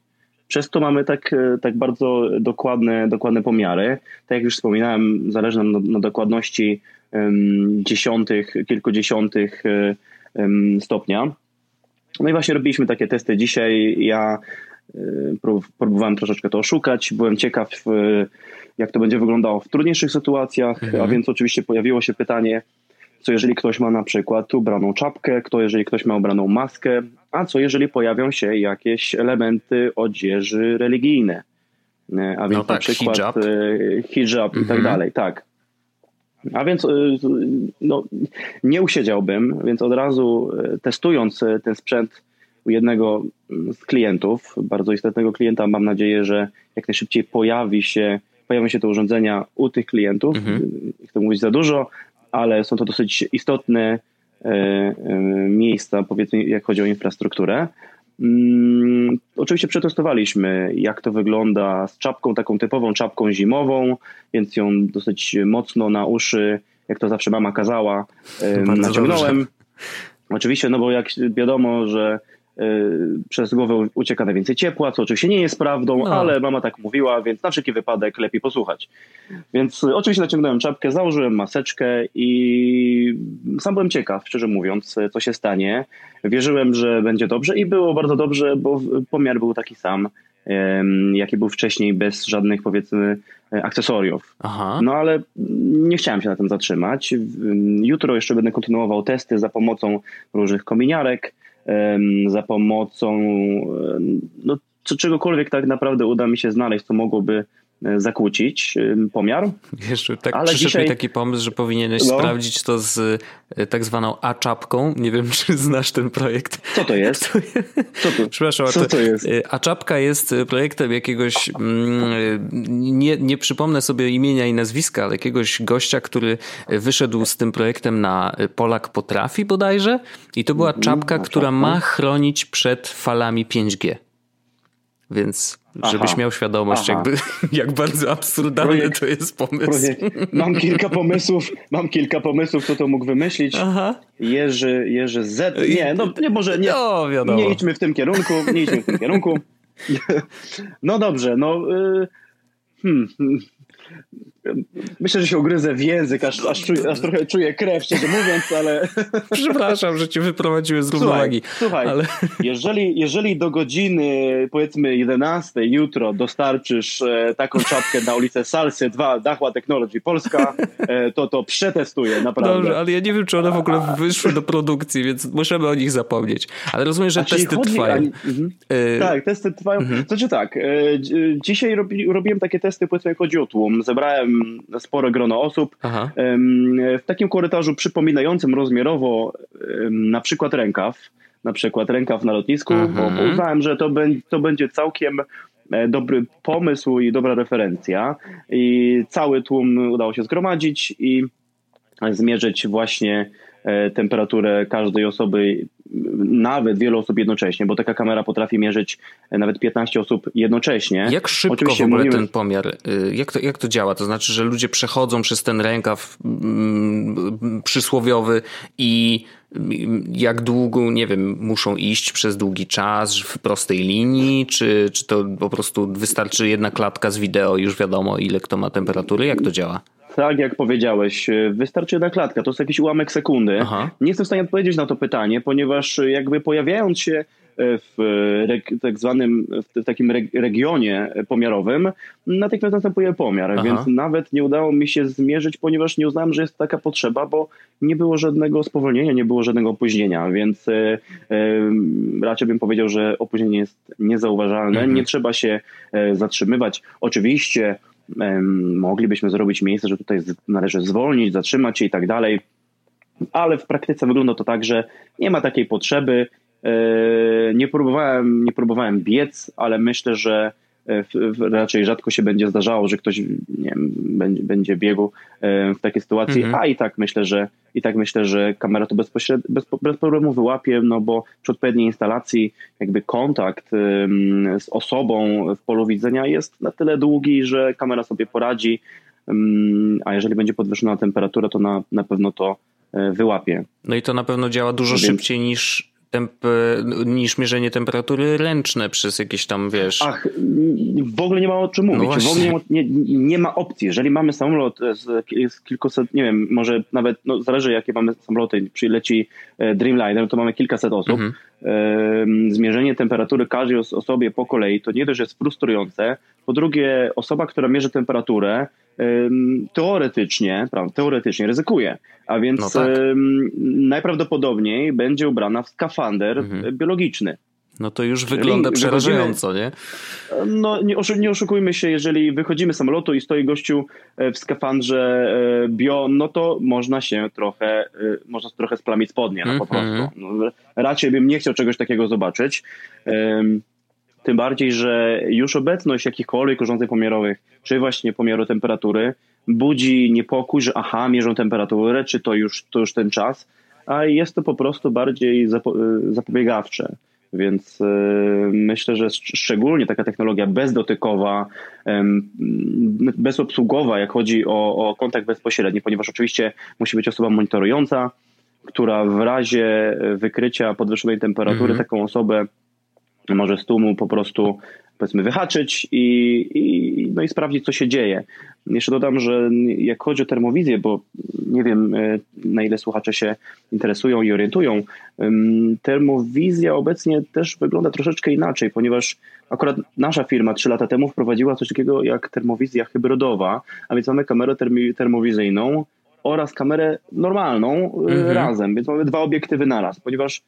Przez to mamy tak, e, tak bardzo dokładne, dokładne pomiary. Tak jak już wspominałem, zależy nam na, na dokładności um, dziesiątych, kilkudziesiątych um, stopnia. No i właśnie robiliśmy takie testy dzisiaj. Ja próbowałem troszeczkę to oszukać. Byłem ciekaw, jak to będzie wyglądało w trudniejszych sytuacjach, mhm. a więc oczywiście pojawiło się pytanie, co jeżeli ktoś ma na przykład ubraną czapkę, kto jeżeli ktoś ma ubraną maskę, a co jeżeli pojawią się jakieś elementy odzieży religijne. E, a więc no tak, na przykład hijab, e, hijab mhm. i tak mhm. dalej, tak. A więc e, no, nie usiedziałbym, więc od razu testując ten sprzęt u jednego z klientów, bardzo istotnego klienta, mam nadzieję, że jak najszybciej pojawi się, pojawią się te urządzenia u tych klientów. Mhm. Chcę mówić za dużo, ale są to dosyć istotne miejsca, powiedzmy, jak chodzi o infrastrukturę. Mm, oczywiście przetestowaliśmy, jak to wygląda z czapką, taką typową czapką zimową, więc ją dosyć mocno na uszy, jak to zawsze mama kazała, Bardzo naciągnąłem. Dobrze. Oczywiście, no bo jak wiadomo, że przez głowę ucieka najwięcej ciepła, co oczywiście nie jest prawdą, no. ale mama tak mówiła, więc na wszelki wypadek lepiej posłuchać. Więc y, oczywiście naciągnąłem czapkę, założyłem maseczkę i sam byłem ciekaw, szczerze mówiąc, co się stanie. Wierzyłem, że będzie dobrze i było bardzo dobrze, bo pomiar był taki sam, jaki był wcześniej, bez żadnych powiedzmy akcesoriów. Aha. No ale nie chciałem się na tym zatrzymać. Jutro jeszcze będę kontynuował testy za pomocą różnych kominiarek za pomocą no, czegokolwiek tak naprawdę uda mi się znaleźć, co mogłoby zakłócić pomiar. Jeszcze tak Ale przyszedł dzisiaj... mi taki pomysł, że powinieneś no. sprawdzić to z e, tak zwaną A-czapką. Nie wiem, czy znasz ten projekt. Co to jest? Co to, Przepraszam, Co to jest? E, A-czapka jest projektem jakiegoś, mm, nie, nie przypomnę sobie imienia i nazwiska, ale jakiegoś gościa, który wyszedł z tym projektem na Polak Potrafi bodajże i to była mhm, czapka, która ma chronić przed falami 5G. Więc żebyś Aha. miał świadomość, jakby, jak bardzo absurdalny projekt, to jest pomysł. Projekt. Mam kilka pomysłów, mam kilka pomysłów, kto to mógł wymyślić. Aha. Jerzy, Jerzy Z. Nie, no nie może, nie, no, nie idźmy w tym kierunku, nie idźmy w tym kierunku. No dobrze, no... Y, hmm. Myślę, że się ugryzę w język, aż, aż, czuję, aż trochę czuję krew, szczerze mówiąc, ale... Przepraszam, że cię wyprowadziły z równowagi. Słuchaj, ale... jeżeli, jeżeli do godziny, powiedzmy 11 jutro dostarczysz e, taką czapkę na ulicę Salsy 2, Dachła Technology Polska, e, to to przetestuję, naprawdę. Dobrze, ale ja nie wiem, czy one w ogóle wyszły do produkcji, więc musimy o nich zapomnieć. Ale rozumiem, że testy chodzi, trwają. mhm. e... Tak, testy trwają. Mhm. Znaczy tak, e, dzisiaj robi, robiłem takie testy, powiedzmy, jak chodzi o tłum. Zebrałem spore grono osób. Aha. W takim korytarzu przypominającym rozmiarowo na przykład rękaw, na przykład rękaw na lotnisku, bo mhm. uznałem, że to, to będzie całkiem e, dobry pomysł i dobra referencja. I cały tłum udało się zgromadzić i zmierzyć właśnie e, temperaturę każdej osoby nawet wiele osób jednocześnie, bo taka kamera potrafi mierzyć nawet 15 osób jednocześnie. Jak szybko Oczywiście w ogóle mówimy... ten pomiar, y, jak to, jak to działa? To znaczy, że ludzie przechodzą przez ten rękaw mm, przysłowiowy i jak długo, nie wiem, muszą iść przez długi czas w prostej linii, czy, czy to po prostu wystarczy jedna klatka z wideo i już wiadomo ile kto ma temperatury? Jak to działa? Tak, jak powiedziałeś, e, wystarczy jedna klatka, to jest jakiś ułamek sekundy. Aha. Nie jestem w stanie odpowiedzieć na to pytanie, ponieważ e, jakby pojawiając się e, w tak zwanym, w takim regionie pomiarowym, natychmiast następuje pomiar, Aha. więc nawet nie udało mi się zmierzyć, ponieważ nie uznałem, że jest taka potrzeba, bo nie było żadnego spowolnienia, nie było żadnego opóźnienia, więc raczej bym powiedział, że opóźnienie jest niezauważalne, mhm. nie trzeba się zatrzymywać. Oczywiście moglibyśmy zrobić miejsce, że tutaj należy zwolnić, zatrzymać się i tak dalej, ale w praktyce wygląda to tak, że nie ma takiej potrzeby. E, nie próbowałem, nie próbowałem biec, ale myślę, że raczej rzadko się będzie zdarzało, że ktoś nie wiem, będzie, będzie biegł e, w takiej sytuacji, mhm. a i tak myślę, że i tak myślę, że kamera to bezpośrednio, bez, bez problemu wyłapie, no bo przy odpowiedniej instalacji jakby kontakt z osobą w polu widzenia jest na tyle długi, że kamera sobie poradzi, a jeżeli będzie podwyższona temperatura, to na, na pewno to e, wyłapie. No i to na pewno działa dużo Więc... szybciej niż temp, niż mierzenie temperatury ręczne przez jakieś tam, wiesz... Ach, w ogóle nie ma o czym mówić. No w ogóle nie ma, nie, nie ma opcji. Jeżeli mamy samolot z, z kilkuset, nie wiem, może nawet, no zależy jakie mamy samoloty, przyleci e, Dreamliner, to mamy kilkaset osób. Mhm. Zmierzenie temperatury każdej osobie po kolei to nie dość, jest frustrujące, po drugie osoba, która mierzy temperaturę teoretycznie, prawda, teoretycznie ryzykuje, a więc no tak. najprawdopodobniej będzie ubrana w skafander mhm. biologiczny. No to już wygląda przerażająco, nie? No nie, nie oszukujmy się, jeżeli wychodzimy z samolotu i stoi gościu e, w skafandrze e, bio, no to można się trochę, e, można trochę splamić spodnie, no po mhm. prostu. No, raczej bym nie chciał czegoś takiego zobaczyć. Tym bardziej, że już obecność jakichkolwiek urządzeń pomiarowych, czy właśnie pomiaru temperatury, budzi niepokój, że aha, mierzą temperaturę, czy to już, to już ten czas, a jest to po prostu bardziej zapo zapobiegawcze. Więc yy, myślę, że szczególnie taka technologia bezdotykowa, bezobsługowa, jak chodzi o, o kontakt bezpośredni, ponieważ oczywiście musi być osoba monitorująca, która w razie wykrycia podwyższonej temperatury mm -hmm. taką osobę może z tłumu po prostu powiedzmy wyhaczyć i, i, no i sprawdzić, co się dzieje. Jeszcze dodam, że jak chodzi o termowizję, bo nie wiem e, na ile słuchacze się interesują i orientują, termowizja obecnie też wygląda troszeczkę inaczej, ponieważ akurat nasza firma trzy lata temu wprowadziła coś takiego jak termowizja hybrydowa, a więc mamy kamerę termowizyjną oraz kamerę normalną e, mhm. razem, więc mamy dwa obiektywy naraz, ponieważ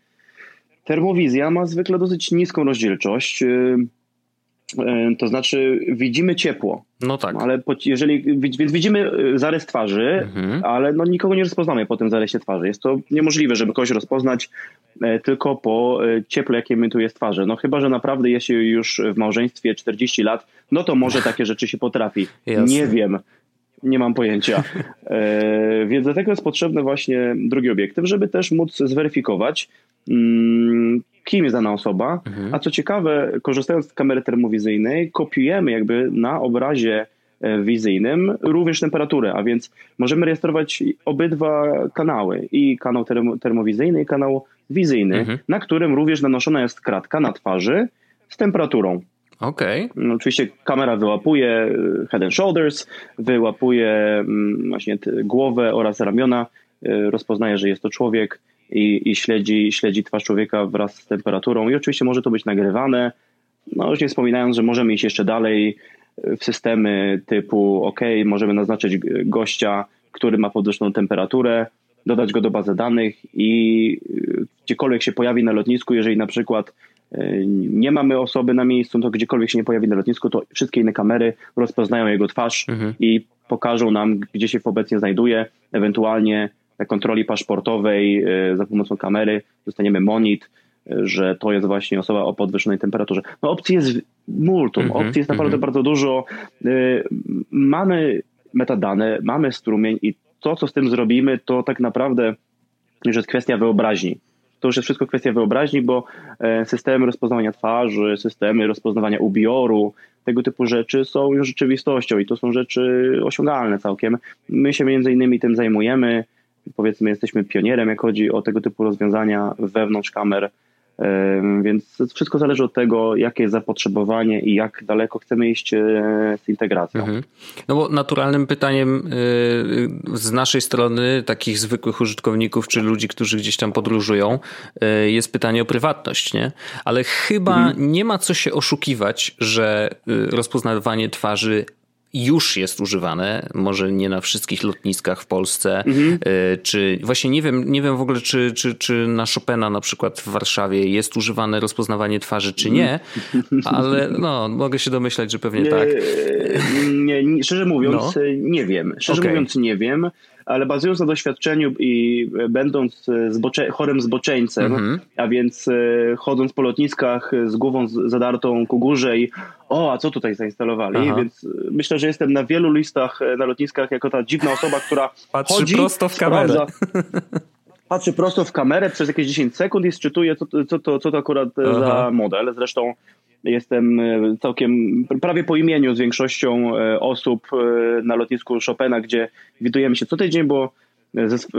termowizja ma zwykle dosyć niską rozdzielczość. E, to znaczy widzimy ciepło. No tak. Ale po, jeżeli, więc widzimy e, zarys twarzy, mhm. ale no nikogo nie rozpoznamy po tym zarysie twarzy. Jest to niemożliwe, żeby kogoś rozpoznać e, tylko po cieple, jakie emituje z twarzy. No chyba, że naprawdę jest się już w małżeństwie 40 lat, no to może takie rzeczy się potrafi. Jasne. Nie wiem. Nie mam pojęcia. E, więc dlatego jest potrzebny właśnie drugi obiektyw, żeby też móc zweryfikować, mm, kim jest dana osoba. Mhm. A co ciekawe, korzystając z kamery termowizyjnej, kopiujemy jakby na obrazie e, wizyjnym również temperaturę, a więc możemy rejestrować obydwa kanały, i kanał termowizyjny, i kanał wizyjny, mhm. na którym również nanoszona jest kratka na twarzy z temperaturą. Okej. Okay. No, oczywiście kamera wyłapuje e, head and shoulders, wyłapuje mm, właśnie głowę oraz ramiona, e, rozpoznaje, że jest to człowiek, i, i śledzi, śledzi twarz człowieka wraz z temperaturą i oczywiście może to być nagrywane, no już nie wspominając, że możemy iść jeszcze dalej w systemy typu ok, możemy naznaczyć gościa, który ma podwyższoną temperaturę, dodać go do bazy danych i gdziekolwiek się pojawi na lotnisku, jeżeli na przykład nie mamy osoby na miejscu, to gdziekolwiek się nie pojawi na lotnisku, to wszystkie inne kamery rozpoznają jego twarz mhm. i pokażą nam, gdzie się obecnie znajduje, ewentualnie kontroli paszportowej e, za pomocą kamery dostaniemy monit, e, że to jest właśnie osoba o podwyższonej temperaturze. No opcji jest multum, mm -hmm, opcji jest naprawdę mm -hmm. bardzo dużo. Mamy metadane, mamy strumień i to, co z tym zrobimy, to tak naprawdę już jest kwestia wyobraźni. To już jest wszystko kwestia wyobraźni, bo systemy rozpoznawania twarzy, systemy rozpoznawania ubioru, tego typu rzeczy są już rzeczywistością i to są rzeczy osiągalne całkiem. My się między innymi tym zajmujemy powiedzmy jesteśmy pionierem, jak chodzi o tego typu rozwiązania wewnątrz kamer, więc wszystko zależy od tego, jakie jest zapotrzebowanie i jak daleko chcemy iść e, z integracją. Mhm. No bo naturalnym pytaniem e, z naszej strony, takich zwykłych użytkowników czy ludzi, którzy gdzieś tam podróżują, e, jest pytanie o prywatność, nie? Ale chyba mhm. nie ma co się oszukiwać, że rozpoznawanie twarzy już jest używane, może nie na wszystkich lotniskach w Polsce, mhm. E, czy właśnie nie wiem, nie wiem w ogóle, czy, czy, czy na Chopina na przykład w Warszawie jest używane rozpoznawanie twarzy, czy nie, ale no, mogę się domyślać, że pewnie nie, tak. Nie, nie, szczerze mówiąc, no. nie wiem. Szczerze okay. mówiąc, nie wiem ale bazując na doświadczeniu i będąc zbocze, chorym zboczeńcem, -hmm. a więc e, chodząc po lotniskach z głową zadartą ku górze i o, a co tutaj zainstalowali? Aha. Więc e, myślę, że jestem na wielu listach e, na lotniskach jako ta dziwna osoba, która Patrzy chodzi, prosto w kamerę. Sprawdza, patrzy prosto w kamerę przez jakieś 10 sekund i sczytuje, co, co, to, co to akurat Aha. za model. Zresztą Jestem e, całkiem prawie po imieniu z większością e, osób e, na lotnisku Chopina, gdzie widujemy się co tydzień, bo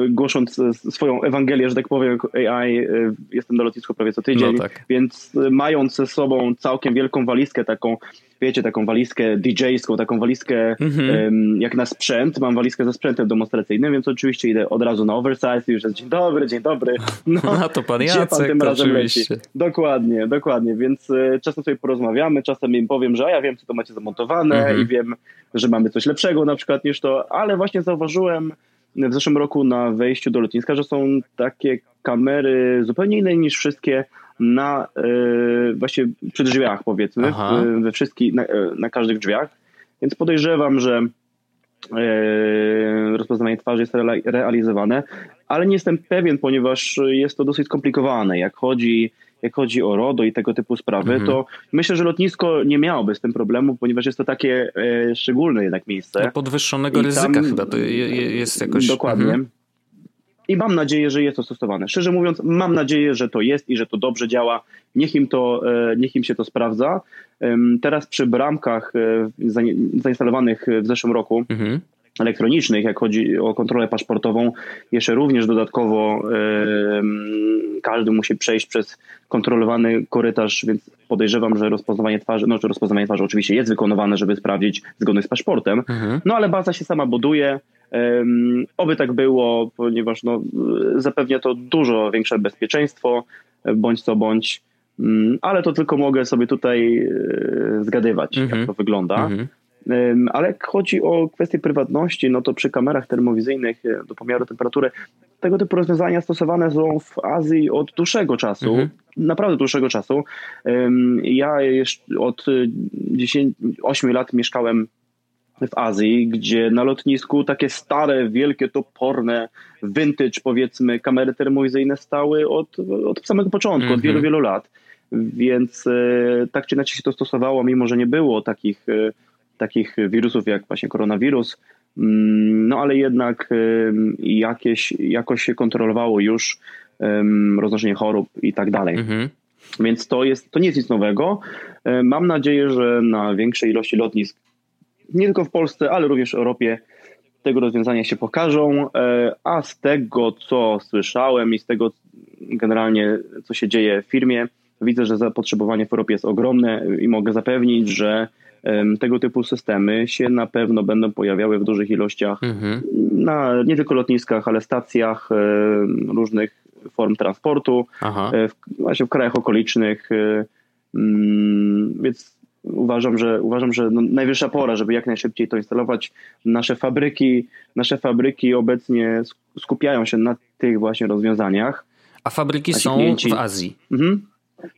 głosząc swoją Ewangelię, że tak powiem, AI, jestem na lotnisku prawie co tydzień, no tak. więc mając ze sobą całkiem wielką walizkę, taką wiecie, taką walizkę DJ-ską, taką walizkę mhm. jak na sprzęt. Mam walizkę ze sprzętem demonstracyjnym, więc oczywiście idę od razu na oversize i już jest dzień dobry, dzień dobry. No, A to pan Jacek, pan tym razem oczywiście. leci? Dokładnie, dokładnie, więc czasem sobie porozmawiamy, czasem im powiem, że ja wiem, co to macie zamontowane mhm. i wiem, że mamy coś lepszego na przykład niż to, ale właśnie zauważyłem w zeszłym roku na wejściu do lotniska, że są takie kamery zupełnie inne niż wszystkie na e, właśnie przy drzwiach powiedzmy, w, we wszystkich, na, e, na każdych drzwiach. Więc podejrzewam, że e, rozpoznawanie twarzy jest realizowane, ale nie jestem pewien, ponieważ jest to dosyć skomplikowane. Jak chodzi, jak chodzi o RODO i tego typu sprawy, mhm. to myślę, że lotnisko nie miałoby z tym problemu, ponieważ jest to takie e, szczególne jednak miejsce. No podwyższonego I ryzyka tam, chyba to jest jakoś... Dokładnie. Mhm i mam nadzieję, że jest to stosowane. Szczerze mówiąc, mam nadzieję, że to jest i że to dobrze działa. Niech im, to, e, niech im się to sprawdza. Teraz przy bramkach e, zainstalowanych w zeszłym roku, mhm elektronicznych, jak chodzi o kontrolę paszportową, jeszcze również dodatkowo yy, każdy musi przejść przez kontrolowany korytarz, więc podejrzewam, że rozpoznawanie twarzy, no czy rozpoznawanie twarzy oczywiście jest wykonywane, żeby sprawdzić zgodność z paszportem, mhm. no ale baza się sama buduje, Oby tak było, ponieważ no, zapewnia to dużo większe bezpieczeństwo, bądź co bądź, mm, ale to tylko mogę sobie tutaj e, zgadywać, jak mhm. to wygląda. Mhm. Ale jak chodzi o kwestię prywatności, no to przy kamerach termowizyjnych do pomiaru temperatury tego typu rozwiązania stosowane są w Azji od dłuższego czasu. Mhm. naprawdę dłuższego czasu. Ja jeszcze od 10, 8 lat mieszkałem w Azji, gdzie na lotnisku takie stare, wielkie, toporne, vintage powiedzmy, kamery termowizyjne stały od, od samego początku, -hmm. od wielu, mhm. wielu lat. Więc e, tak czy inaczej się to stosowało, mimo że nie było takich, takich wirusów jak właśnie koronawirus, mm, no ale jednak e, jakieś, jakoś się kontrolowało już roznoszenie chorób i tak dalej. -hmm. Więc to, jest, to nie jest nic nowego. Mam nadzieję, że na większej ilości lotnisk nie tylko w Polsce, ale również w Europie tego rozwiązania się pokażą, e, a z tego, co słyszałem i z tego generalnie, co się dzieje w firmie, widzę, że zapotrzebowanie w Europie jest ogromne i mogę zapewnić, że tego typu systemy się na pewno będą pojawiały w dużych ilościach mhm. na nie tylko lotniskach, ale stacjach różnych form transportu, Aha. E, w, właśnie w krajach okolicznych. E, mm, więc uważam, że, uważam, że no najwyższa pora, żeby jak najszybciej to instalować. Nasze fabryki, nasze fabryki obecnie skupiają się na tych właśnie rozwiązaniach. A fabryki są klienci... w Azji? Mhm.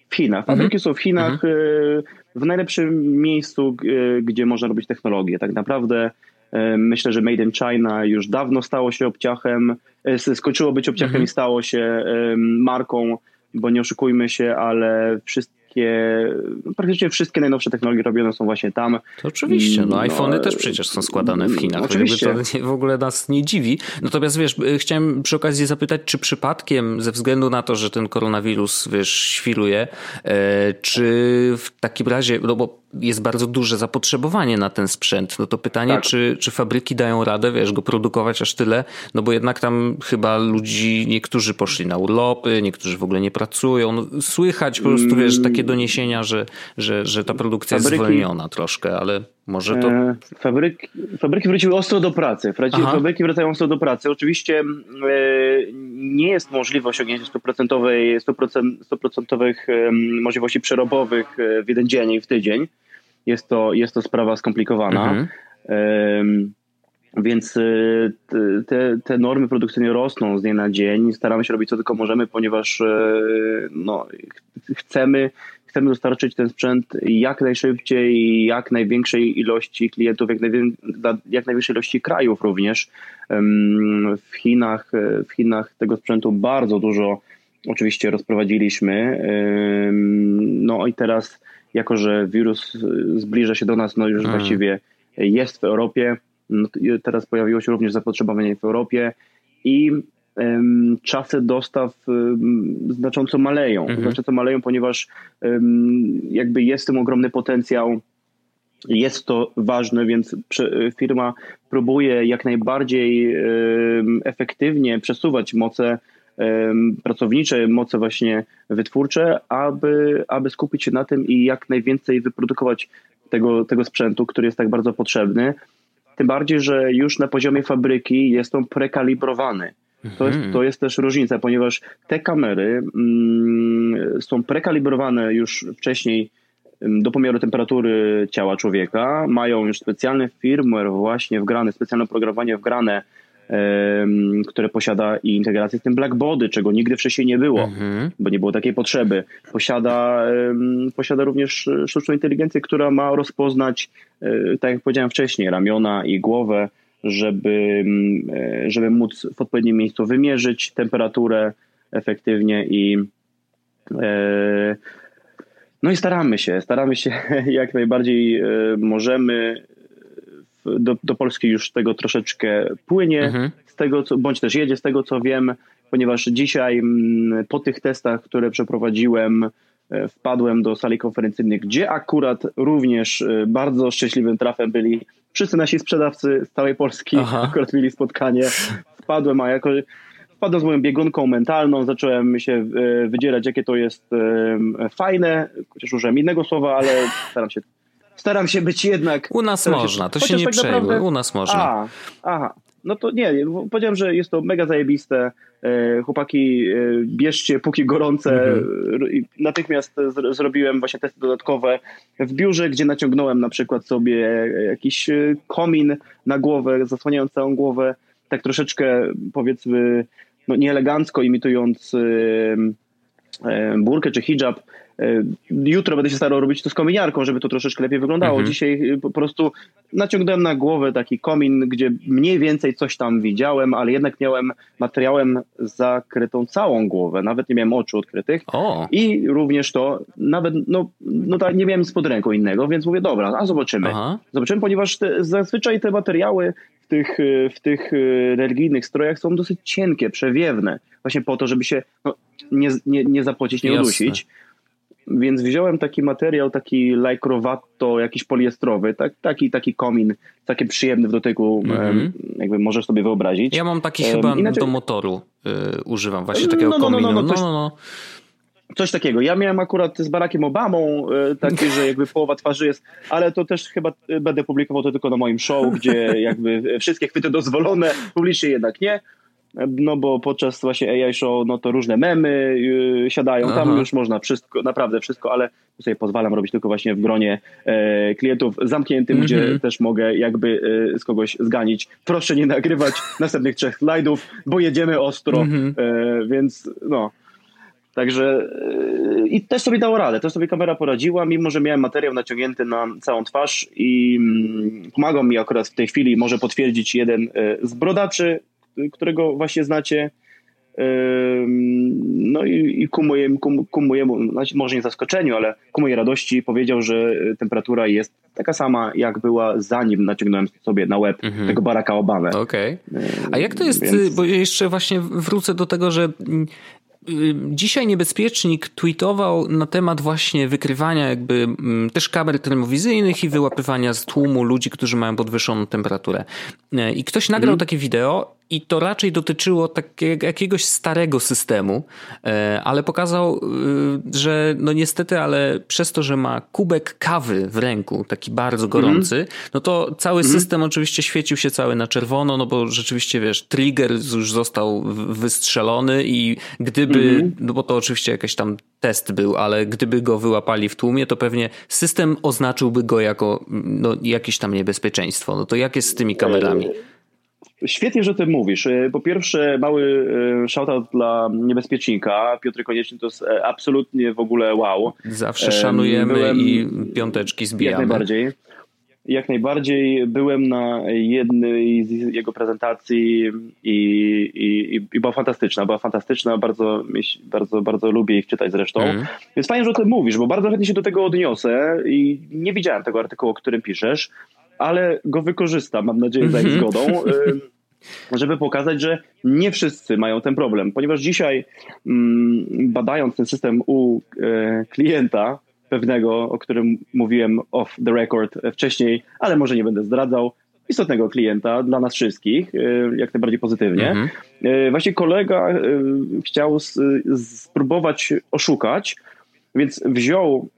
W Chinach. Fabryki mhm. są w Chinach, mhm. E, w najlepszym miejscu, e, gdzie można robić technologię. Tak naprawdę e, myślę, że Made in China już dawno stało się obciachem, skończyło być obciachem mhm. i stało się marką, bo nie oszukujmy się, ale wszyscy wszystkie, praktycznie wszystkie najnowsze technologie robione są właśnie tam. To oczywiście, no, no iPhony też przecież są składane w Chinach. Oczywiście. To w ogóle nas nie dziwi. Natomiast wiesz, y, chciałem przy okazji zapytać, czy przypadkiem ze względu na to, że ten koronawirus, wiesz, świruje, e, czy w takim razie, no bo jest bardzo duże zapotrzebowanie na ten sprzęt. No to pytanie, tak. czy, czy fabryki dają radę, wiesz, go produkować aż tyle? No bo jednak tam chyba ludzi, niektórzy poszli na urlopy, niektórzy w ogóle nie pracują. No, słychać po prostu, wiesz, mm. takie doniesienia, że, że, że ta produkcja fabryki, jest zwolniona troszkę, ale może to... E, fabryki, fabryki wróciły ostro do pracy. Fabryki wracają ostro do pracy. Oczywiście e, nie jest możliwe osiągnięcie 100%, 100%, 100% możliwości przerobowych e, w jeden dzień i w tydzień jest to, jest to sprawa skomplikowana. Mhm. Więc y, te, te normy produkcyjne rosną z dnia na dzień. Staramy się robić co tylko możemy, ponieważ no, chcemy, chcemy dostarczyć ten sprzęt jak najszybciej, jak największej ilości klientów, jak, najwię, jak największej ilości krajów również. W Chinach, w Chinach tego sprzętu bardzo dużo oczywiście rozprowadziliśmy. No i teraz jako że wirus zbliża się do nas, no już hmm. właściwie jest w Europie. No, teraz pojawiło się również zapotrzebowanie w Europie i czasy dostaw znacząco maleją. Mhm. Znacząco maleją, ponieważ jakby jest w tym ogromny potencjał. Jest to ważne, więc firma próbuje jak najbardziej efektywnie przesuwać moce pracownicze, moce właśnie wytwórcze, aby, aby skupić się na tym i jak najwięcej wyprodukować tego, tego sprzętu, który jest tak bardzo potrzebny. Tym bardziej, że już na poziomie fabryki jest on prekalibrowany. To jest, mhm. to jest też różnica, ponieważ te kamery mm, są prekalibrowane już wcześniej do pomiaru temperatury ciała człowieka, mają już specjalny firmware właśnie wgrany, specjalne oprogramowanie wgrane które posiada i integrację z tym Blackbody, czego nigdy wcześniej nie było, mhm. bo nie było takiej potrzeby. Posiada, posiada również sztuczną inteligencję, która ma rozpoznać, e, tak jak powiedziałem wcześniej, ramiona i głowę, żeby, e, żeby móc w odpowiednim miejscu wymierzyć temperaturę efektywnie i e, no i staramy się, staramy się jak najbardziej możemy do, do Polski już tego troszeczkę płynie, mhm. z tego co, bądź też jedzie z tego co wiem, ponieważ dzisiaj mm, po tych testach, które przeprowadziłem, e, wpadłem do sali konferencyjnej, gdzie akurat również e, bardzo szczęśliwym trafem byli wszyscy nasi sprzedawcy z całej Polski, Aha. akurat mieli spotkanie. Wpadłem, a jako wpadłem z moją biegunką mentalną, zacząłem się e, wydzierać, jakie to jest fajne, chociaż użyłem innego słowa, ale staram się staram się być jednak... U nas można, się, to się nie tak przejmuj, naprawdę... u nas można. A, aha, no to nie, powiedziałem, że jest to mega zajebiste. E, chłopaki, e, bierzcie póki gorące. Mhm. Natychmiast zrobiłem właśnie testy dodatkowe w biurze, gdzie naciągnąłem na przykład sobie jakiś e, komin na głowę, zasłaniając całą głowę, tak troszeczkę powiedzmy no, nieelegancko imitując burkę czy hijab, jutro będę się starał robić to z kominiarką, żeby to troszeczkę lepiej wyglądało. Mhm. Dzisiaj e, po prostu naciągnąłem na głowę taki komin, gdzie mniej więcej coś tam widziałem, ale jednak miałem materiałem zakrytą całą głowę. Nawet nie miałem oczu odkrytych. O. I również to, nawet, no, no tak, nie miałem spod ręką innego, więc mówię, dobra, a zobaczymy. Aha. Zobaczymy, ponieważ te, zazwyczaj te materiały w tych, e, w tych religijnych strojach są dosyć cienkie, przewiewne. Właśnie po to, żeby się no, nie, nie, nie zapocić, nie Jasne. udusić. Więc wziąłem taki materiał, taki lajkrowato, jakiś poliestrowy, tak, taki, taki komin, taki przyjemny w dotyku, mm-hmm. jakby możesz sobie wyobrazić. Ja mam taki um, chyba inaczej... do motoru y, używam właśnie takiego no, no, no, kominu. No, no, no, no, Coś takiego. Ja miałem akurat z Barackiem Obamą y, taki, że jakby połowa twarzy jest, ale to też chyba y, będę publikował to tylko na moim show, gdzie jakby wszystkie chwyty dozwolone, publicznie jednak nie no bo podczas właśnie AI show, no to różne memy yy, siadają, Aha. tam już można wszystko, naprawdę wszystko, ale sobie pozwalam robić tylko właśnie w gronie e, klientów zamkniętym, mm -hmm. gdzie mhm. też mogę jakby e, z kogoś zganić. Proszę nie nagrywać następnych trzech slajdów, bo jedziemy ostro, mm -hmm. e, więc no. Także e, i też sobie dało radę, też sobie kamera poradziła, mimo że miałem materiał naciągnięty na całą twarz i mm, pomagał mi akurat w tej chwili, może potwierdzić jeden e, z brodaczy, którego właśnie znacie. No i, i ku, mojemu, ku, ku mojemu, znaczy może nie zaskoczeniu, ale ku mojej radości powiedział, że temperatura jest taka sama, jak była zanim naciągnąłem sobie na web mhm. tego Baracka Obamy. Okej. Okay. A jak to jest, Więc... bo jeszcze właśnie wrócę do tego, że Y, dzisiaj niebezpiecznik tweetował na temat właśnie wykrywania jakby mm, też kamer termowizyjnych i wyłapywania z tłumu ludzi, którzy mają podwyższoną temperaturę. Y, I ktoś nagrał mm. takie wideo i to raczej dotyczyło takiego, jakiegoś starego systemu, y, ale pokazał, że no niestety, ale przez to, że ma kubek kawy w ręku, taki bardzo gorący, mm. no to cały mm. system oczywiście świecił się cały na czerwono, no bo rzeczywiście wiesz, trigger już został wystrzelony i gdyby mm no bo to oczywiście jakiś tam test był, ale gdyby go wyłapali w tłumie, to pewnie system oznaczyłby go jako no, jakieś tam niebezpieczeństwo. No to jak jest z tymi kamerami? Świetnie, że ty mówisz. E, po pierwsze, mały e, shoutout dla niebezpiecznika. Piotr Konieczny to jest e, absolutnie w ogóle wow. Zawsze szanujemy Byłem, i piąteczki zbijamy. Jak najbardziej. Jak najbardziej byłem na jednej z jego prezentacji i, i, i była fantastyczna. Była fantastyczna, bardzo, bardzo, bardzo lubię ich czytać zresztą. Mm. Więc fajnie, że o tym mówisz, bo bardzo chętnie się do tego odniosę i nie widziałem tego artykułu, o którym piszesz, ale go wykorzystam, mam nadzieję, za ich mhm. zgodą. żeby pokazać, że nie wszyscy mają ten problem, ponieważ dzisiaj mm, badając ten system u e, klienta, pewnego, o którym mówiłem off the record wcześniej, ale może nie będę zdradzał, istotnego klienta dla nas wszystkich, y, jak najbardziej pozytywnie. Mhm. Y, właśnie kolega chciał spróbować oszukać, więc wziął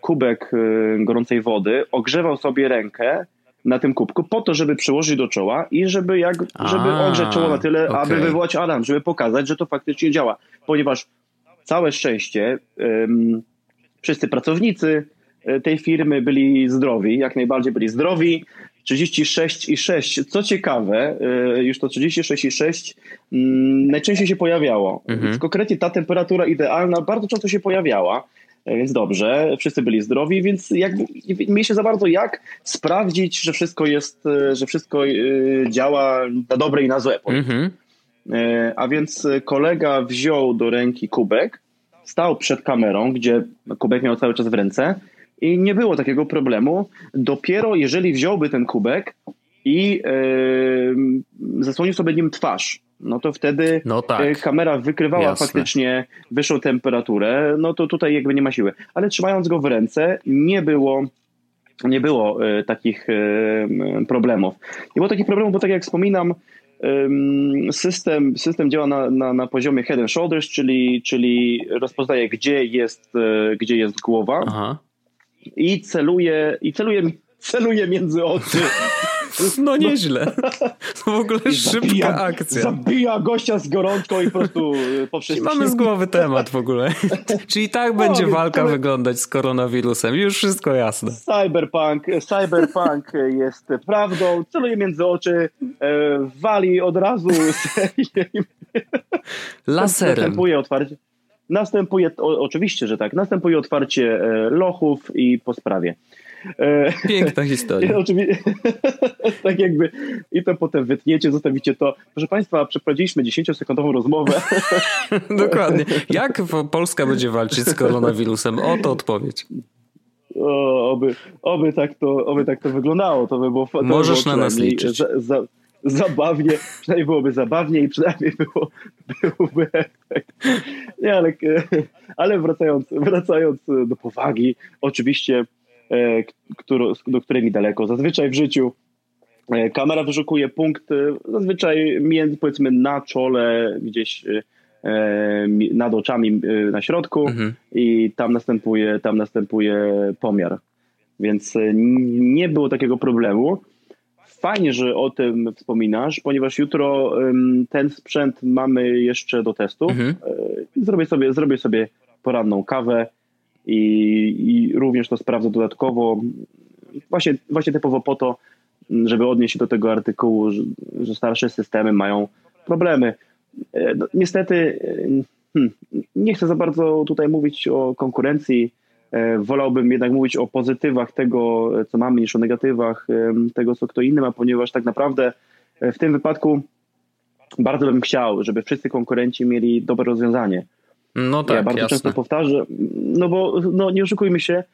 kubek gorącej wody, ogrzewał sobie rękę na tym kubku po to, żeby przyłożyć do czoła i żeby, jak, żeby ogrzeć czoło na tyle, okay. aby wywołać alarm, żeby pokazać, że to faktycznie działa. Ponieważ całe szczęście wszyscy pracownicy e, tej firmy byli zdrowi, jak najbardziej byli zdrowi. 36,6. Co ciekawe, e, już to 36,6 mm, najczęściej się pojawiało. Mhm. Konkretnie ta temperatura idealna bardzo często się pojawiała. E, więc dobrze, wszyscy byli zdrowi, więc jakby mieliśmy za bardzo jak sprawdzić, że wszystko jest, że wszystko działa na dobre i na złe. Mhm. A więc kolega wziął do ręki kubek, stał przed kamerą, gdzie kubek miał cały czas w ręce i nie było takiego problemu. Dopiero jeżeli wziąłby ten kubek i yy, zasłonił sobie nim twarz, no to wtedy no tak. E, kamera wykrywała Jasne. faktycznie wyższą temperaturę, no to tutaj jakby nie ma siły. Ale trzymając go w ręce nie było nie było y, takich y, problemów. Nie było takich problemów, bo tak jak wspominam, System, system działa na, na, na poziomie head and shoulders, czyli, czyli rozpoznaje, gdzie jest, e, gdzie jest głowa Aha. i celuje, i celuje, celuje między oczy. No nieźle. To w ogóle szybka akcja. Zabija gościa z gorączką i po prostu e, poprzez... Mamy z głowy temat w ogóle. Czyli tak będzie walka ale... wyglądać z koronawirusem. Już wszystko jasne. Cyberpunk, cyberpunk jest prawdą. Celuje między oczy, e, wali od razu laserem. Następuje otwarcie. następuje, o, oczywiście, że tak, następuje otwarcie e, lochów i po sprawie. E, Piękna historia. Oczywiście, tak jakby i to potem wytniecie, zostawicie to. Proszę Państwa, przeprowadziliśmy 10-sekundową rozmowę. Dokładnie. Jak Polska będzie walczyć z koronawirusem? Oto odpowiedź. O, oby, oby, tak to, oby tak to wyglądało. To by było to Możesz by było na nas liczyć. Za, za, zabawnie, przynajmniej byłoby zabawnie i przynajmniej było, byłby efekt. Nie, ale, ale wracając, wracając do powagi, oczywiście do której mi daleko. Zazwyczaj w życiu e, kamera wyszukuje punkt e, zazwyczaj między, powiedzmy na czole, gdzieś nad oczami na środku mhm. i tam następuje, tam następuje pomiar. Więc nie było takiego problemu. Fajnie, że o tym wspominasz, ponieważ jutro ten sprzęt mamy jeszcze do testu. Mhm. Zrobię, sobie, zrobię sobie poranną kawę, i, i również to sprawdzę dodatkowo, właśnie, właśnie typowo po to, żeby odnieść się do tego artykułu, że, że starsze systemy mają problemy. E, no, niestety e, hmm, nie chcę za bardzo tutaj mówić o konkurencji. E, wolałbym jednak mówić o pozytywach tego, co mamy, niż o negatywach tego, co kto inny ma, ponieważ tak naprawdę w tym wypadku bardzo bym chciał, żeby wszyscy konkurenci mieli dobre rozwiązanie. No tak, ja bardzo jasne. często powtarzam, no bo no, nie oszukujmy się,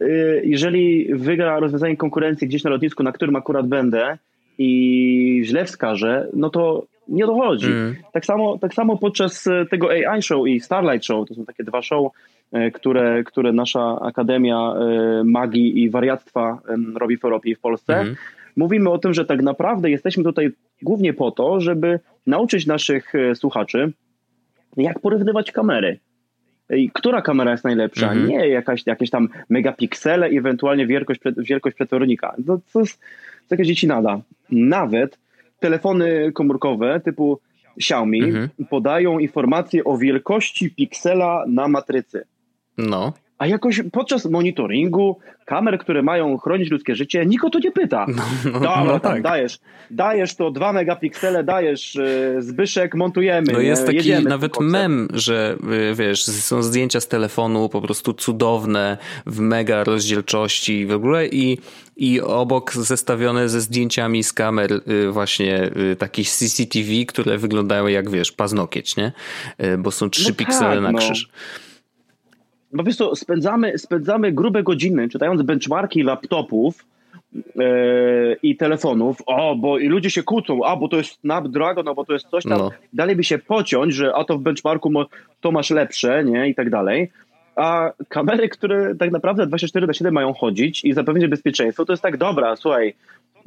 y, jeżeli wygra rozwiązanie konkurencji gdzieś na lotnisku, na którym akurat będę i źle wskażę, no to nie dochodzi. Mm. Tak, samo, tak samo podczas y, tego AI Show i Starlight Show, to są takie dwa show, y, które, które nasza Akademia Magii i Wariactwa robi w Europie i w Polsce. Mm. Mówimy o tym, że tak naprawdę jesteśmy tutaj głównie po to, żeby nauczyć naszych słuchaczy, jak porównywać kamery. I która kamera jest najlepsza? Mhm. Nie jakaś, jakieś tam megapiksele, ewentualnie wielkość, wielkość przetwornika. To, to jest jakaś dzieci nada. Nawet telefony komórkowe typu Xiaomi mhm. podają informacje o wielkości piksela na matrycy. No a jakoś podczas monitoringu kamer, które mają chronić ludzkie życie, nikt o to nie pyta. No, no, Dobra, no tak. dajesz, dajesz to 2 megapiksele, dajesz yy, Zbyszek, montujemy. No jest taki Jedziemy nawet mem, że yy, wiesz, są zdjęcia z telefonu po prostu cudowne, w mega rozdzielczości w ogóle i i obok zestawione ze zdjęciami z kamer właśnie takich CCTV, które wyglądają jak wiesz, paznokieć, nie? Bo są 3 no piksele tak, na no. krzyż. No wiesz co, spędzamy, spędzamy grube godziny czytając benchmarki laptopów yy, i telefonów, o, bo i ludzie się kłócą, a bo to jest Snapdragon, a bo to jest coś tam, no. dalej by się pociąć, że a to w benchmarku to masz lepsze, nie, i tak dalej. A kamery, które tak naprawdę 24 na 7 mają chodzić i zapewnić bezpieczeństwo, to jest tak, dobra, słuchaj,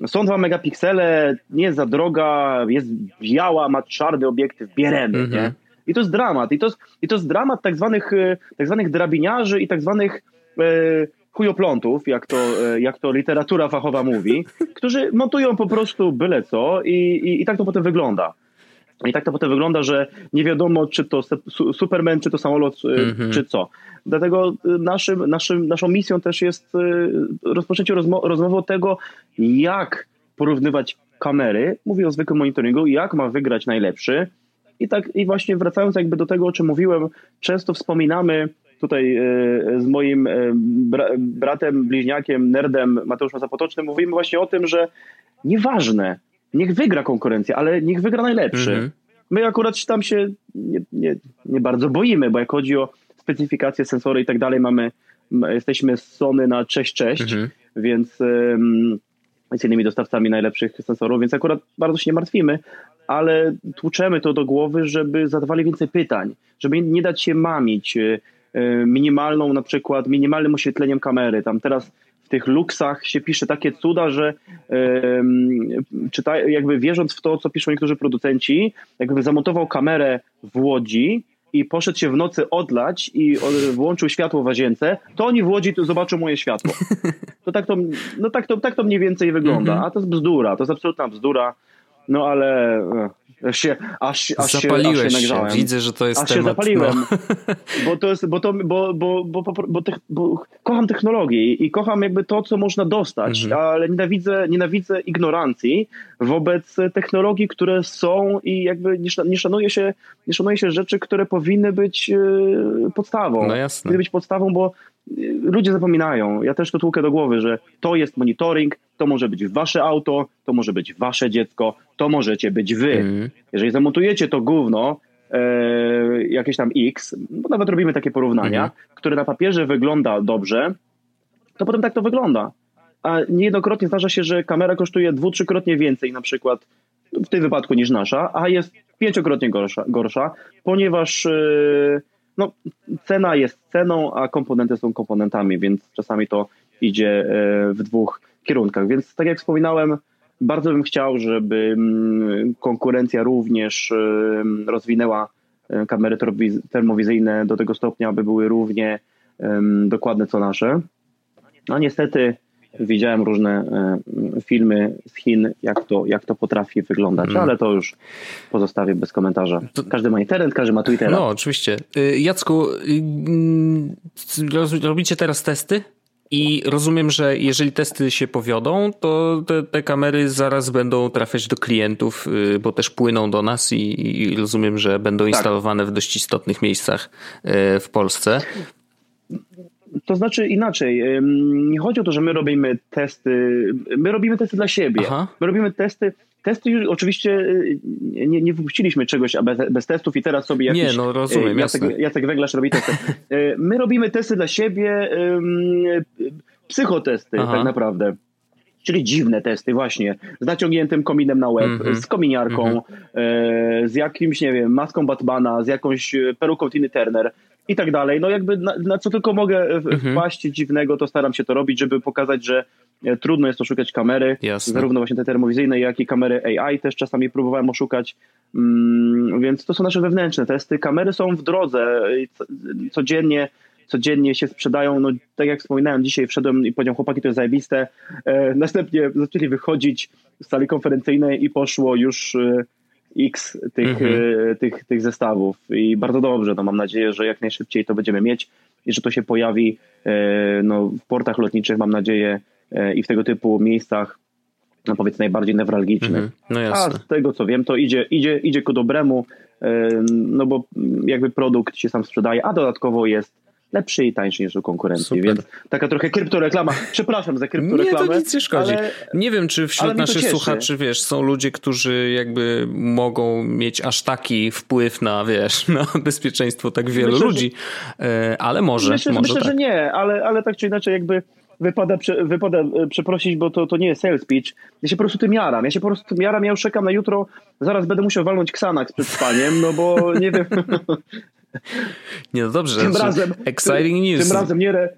są dwa megapiksele, nie jest za droga, jest biała, ma czarny obiektyw, bieremy, mm -hmm. nie? I to jest dramat. I to jest, i to jest dramat tak zwanych, e, tak zwanych drabiniarzy i tak zwanych e, chujoplątów, jak to, e, jak to literatura fachowa mówi, którzy montują po prostu byle co i, i, i tak to potem wygląda. I tak to potem wygląda, że nie wiadomo, czy to Superman, czy to samolot, mm -hmm. czy co. Dlatego naszym, naszym, naszą misją też jest rozpoczęcie rozmo rozmowy o tego, jak porównywać kamery, mówię o zwykłym monitoringu, jak ma wygrać najlepszy, i tak i właśnie wracając jakby do tego, o czym mówiłem, często wspominamy tutaj e, z moim e, bratem, bliźniakiem, nerdem Mateuszem Zapotocznym, mówimy właśnie o tym, że nieważne, niech wygra konkurencja, ale niech wygra najlepszy. Mhm. My akurat tam się nie, nie, nie bardzo boimy, bo jak chodzi o specyfikację sensory i tak dalej, mamy, jesteśmy z Sony na 6.6, mhm. więc um, z innymi dostawcami najlepszych sensorów, więc akurat bardzo się nie martwimy, ale tłuczemy to do głowy, żeby zadawali więcej pytań, żeby nie dać się mamić e, e, minimalną na przykład, minimalnym oświetleniem kamery. Tam teraz w tych luksach się pisze takie cuda, że czyta, jakby wierząc w to, co piszą niektórzy producenci, jakby zamontował kamerę w Łodzi i poszedł się w nocy odlać i włączył światło w łazience, to oni w Łodzi zobaczą moje światło. To tak to, no tak to, tak to mniej więcej wygląda. Mhm. A to jest bzdura, to jest absolutna bzdura. No ale Aż się, aż, aż Zapaliłeś się, aż się, nagrzałem. Widzę, że to jest aż temat. się zapaliłem, no. bo to jest, bo to, bo, bo, bo, bo, bo, kocham technologię i kocham jakby to, co można dostać, mhm. ale nienawidzę, nienawidzę ignorancji wobec technologii, które są i jakby nie, nie, szanuje się, nie szanuje się rzeczy, które powinny być e, podstawą. No jasne. Powinny być podstawą, bo ludzie zapominają. Ja też to tłukę do głowy, że to jest monitoring, to może być wasze auto, to może być wasze dziecko, to możecie być wy. Mm. Jeżeli zamontujecie to gówno, e, jakieś tam X, bo nawet robimy takie porównania, mm. które na papierze wygląda dobrze, to potem tak to wygląda. A niejednokrotnie zdarza się, że kamera kosztuje dwu, trzykrotnie więcej na przykład w tym wypadku niż nasza, a jest pięciokrotnie gorsza, gorsza ponieważ e, no, cena jest ceną, a komponenty są komponentami, więc czasami to idzie e, w dwóch kierunkach. Więc tak jak wspominałem, bardzo bym chciał, żeby mm, konkurencja również e, rozwinęła e, kamery termowizyjne do tego stopnia, aby były równie dokładne co nasze. No niestety widziałem różne e, filmy z Chin, jak to, jak to potrafi wyglądać, mm. ale to już pozostawię bez komentarza. Każdy ma internet, każdy ma Twittera. No, oczywiście. Y, Jacku, y, mm, robicie teraz testy? I rozumiem, że jeżeli testy się powiodą, to te, te, kamery zaraz będą trafiać do klientów, y, bo też płyną do nas i, i rozumiem, że będą tak. instalowane w dość istotnych miejscach w Polsce. To znaczy inaczej. Nie chodzi o to, że my robimy testy. My robimy testy dla siebie. Aha. My robimy testy. Testy już oczywiście y, nie, nie wypuściliśmy czegoś bez, bez, testów i teraz sobie jakiś... Nie, no rozumiem, Jacek, Jacek Węglarz robi testy. Y, my robimy testy dla siebie, psychotesty Aha. tak naprawdę. Czyli dziwne testy właśnie, z naciągniętym kominem na łeb, mm -hmm. z kominiarką, mm -hmm. z jakimś, nie wiem, maską Batmana, z jakąś peruką Tiny Turner i tak dalej. No jakby na, na co tylko mogę mhm. wpaść dziwnego, to staram się to robić, żeby pokazać, że e, trudno jest oszukać kamery, Jasne. zarówno właśnie te termowizyjne, jak i kamery AI też czasami próbowałem oszukać, mm, więc to są nasze wewnętrzne testy. Kamery są w drodze, codziennie codziennie się sprzedają, no tak jak wspominałem, dzisiaj wszedłem i powiedziałem, chłopaki, to jest zajebiste, e, następnie zaczęli wychodzić z sali konferencyjnej i poszło już e, x tych, mhm. E, tych, tych zestawów i bardzo dobrze, no mam nadzieję, że jak najszybciej to będziemy mieć i że to się pojawi e, no, w portach lotniczych, mam nadzieję, e, i w tego typu miejscach, no powiedzmy najbardziej newralgicznych. Mhm. No A z tego co wiem, to idzie, idzie, idzie ku dobremu, no bo jakby produkt się sam sprzedaje, a dodatkowo jest lepszy i tańszy niż u konkurencji, Super. więc taka trochę kryptoreklama. Przepraszam za kryptoreklamę. Nie, to nic nie szkodzi. Ale, nie wiem, czy wśród naszych słuchaczy, wiesz, są ludzie, którzy jakby mogą mieć aż taki wpływ na, wiesz, na bezpieczeństwo tak wielu myślę, ludzi, że, ale może. Myślę, może myślę tak. że nie, ale, ale tak czy inaczej jakby wypada, wypada e, przeprosić, bo to, to nie jest sales pitch. Ja się po prostu tym jaram. Ja się po prostu tym jaram. Ja już czekam na jutro. Zaraz będę musiał walnąć Xanax przed spaniem, no bo nie wiem. Nie, no dobrze. Tym razem, exciting news. Tym razem nie, re,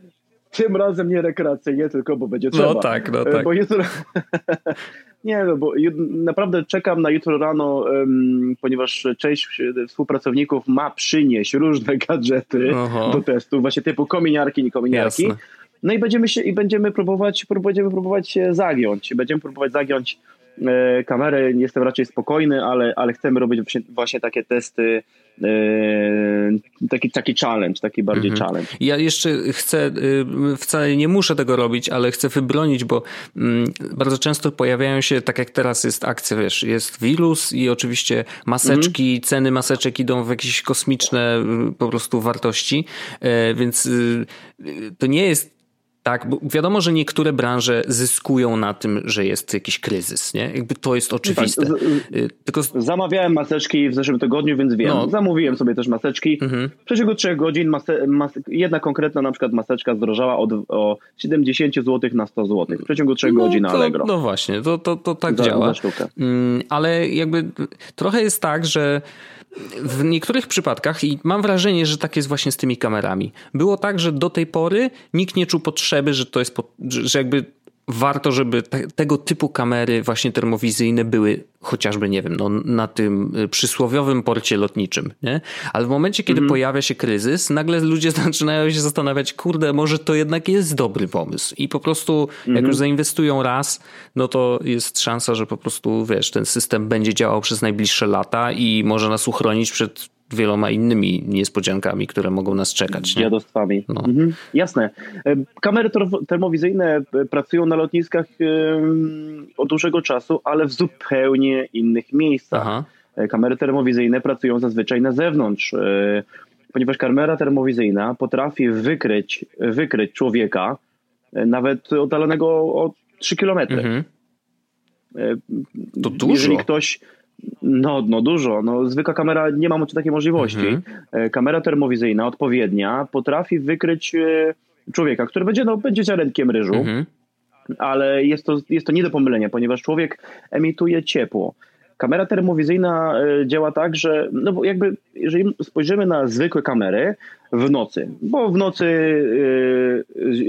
tym razem nie rekreacyjnie, tylko bo będzie trzeba. No tak, no tak. Bo jutro... nie, no bo naprawdę czekam na jutro rano, um, ponieważ część współpracowników ma przynieść różne gadżety Aha. do testu, właśnie typu kominiarki, nie kominiarki. Jasne. No i będziemy się i będziemy próbować, będziemy próbować się zagiąć. Będziemy próbować zagiąć e, kamerę. Jestem raczej spokojny, ale, ale chcemy robić właśnie, właśnie takie testy Yy, taki, taki challenge, taki bardziej mhm. challenge. Ja jeszcze chcę, y, wcale nie muszę tego robić, ale chcę wybronić, bo mm, bardzo często pojawiają się, tak jak teraz jest akcja, wiesz, jest wirus i oczywiście maseczki, mhm. ceny maseczek idą w jakieś kosmiczne y, po prostu wartości, e, więc y, to nie jest tak, bo wiadomo, że niektóre branże zyskują na tym, że jest jakiś kryzys, nie? Jakby to jest oczywiste. Tak, z, Tylko... Zamawiałem maseczki w zeszłym tygodniu, więc wiem. No. Zamówiłem sobie też maseczki. Mhm. W przeciągu trzech godzin mase, mas, jedna konkretna na przykład maseczka zdrożała od, o 70 zł na 100 zł. W przeciągu trzech no, godzin na Allegro. No właśnie, to, to, to tak za, działa. Za mm, ale jakby trochę jest tak, że w niektórych przypadkach, i mam wrażenie, że tak jest właśnie z tymi kamerami, było tak, że do tej pory nikt nie czuł potrzeby, że to jest, że jakby warto, żeby te, tego typu kamery właśnie termowizyjne były chociażby, nie wiem, no, na tym y, przysłowiowym porcie lotniczym, nie? Ale w momencie, kiedy mhm. pojawia się kryzys, nagle ludzie zaczynają się zastanawiać, kurde, może to jednak jest dobry pomysł i po prostu jak mhm. już zainwestują raz, no to jest szansa, że po prostu, wiesz, ten system będzie działał przez najbliższe lata i może nas uchronić przed wieloma innymi niespodziankami, które mogą nas czekać. Nie? Dziadostwami. No. Mhm. Jasne. E, kamery termowizyjne e, pracują na lotniskach od dłuższego czasu, ale w zupełnie innych miejscach. Aha. E, kamery termowizyjne pracują zazwyczaj na zewnątrz, ponieważ kamera termowizyjna potrafi wykryć, wykryć człowieka nawet oddalonego o 3 kilometry. Mhm. To dużo. Jeżeli ktoś no, no dużo. No, zwykła kamera nie ma takiej możliwości. Mhm. E, kamera termowizyjna odpowiednia potrafi wykryć e, człowieka, który będzie, no, będzie ziarenkiem ryżu, mhm. ale jest to, jest to nie do pomylenia, ponieważ człowiek emituje ciepło. Kamera termowizyjna e, działa tak, że no bo jakby jeżeli spojrzymy na zwykłe kamery w nocy, bo w nocy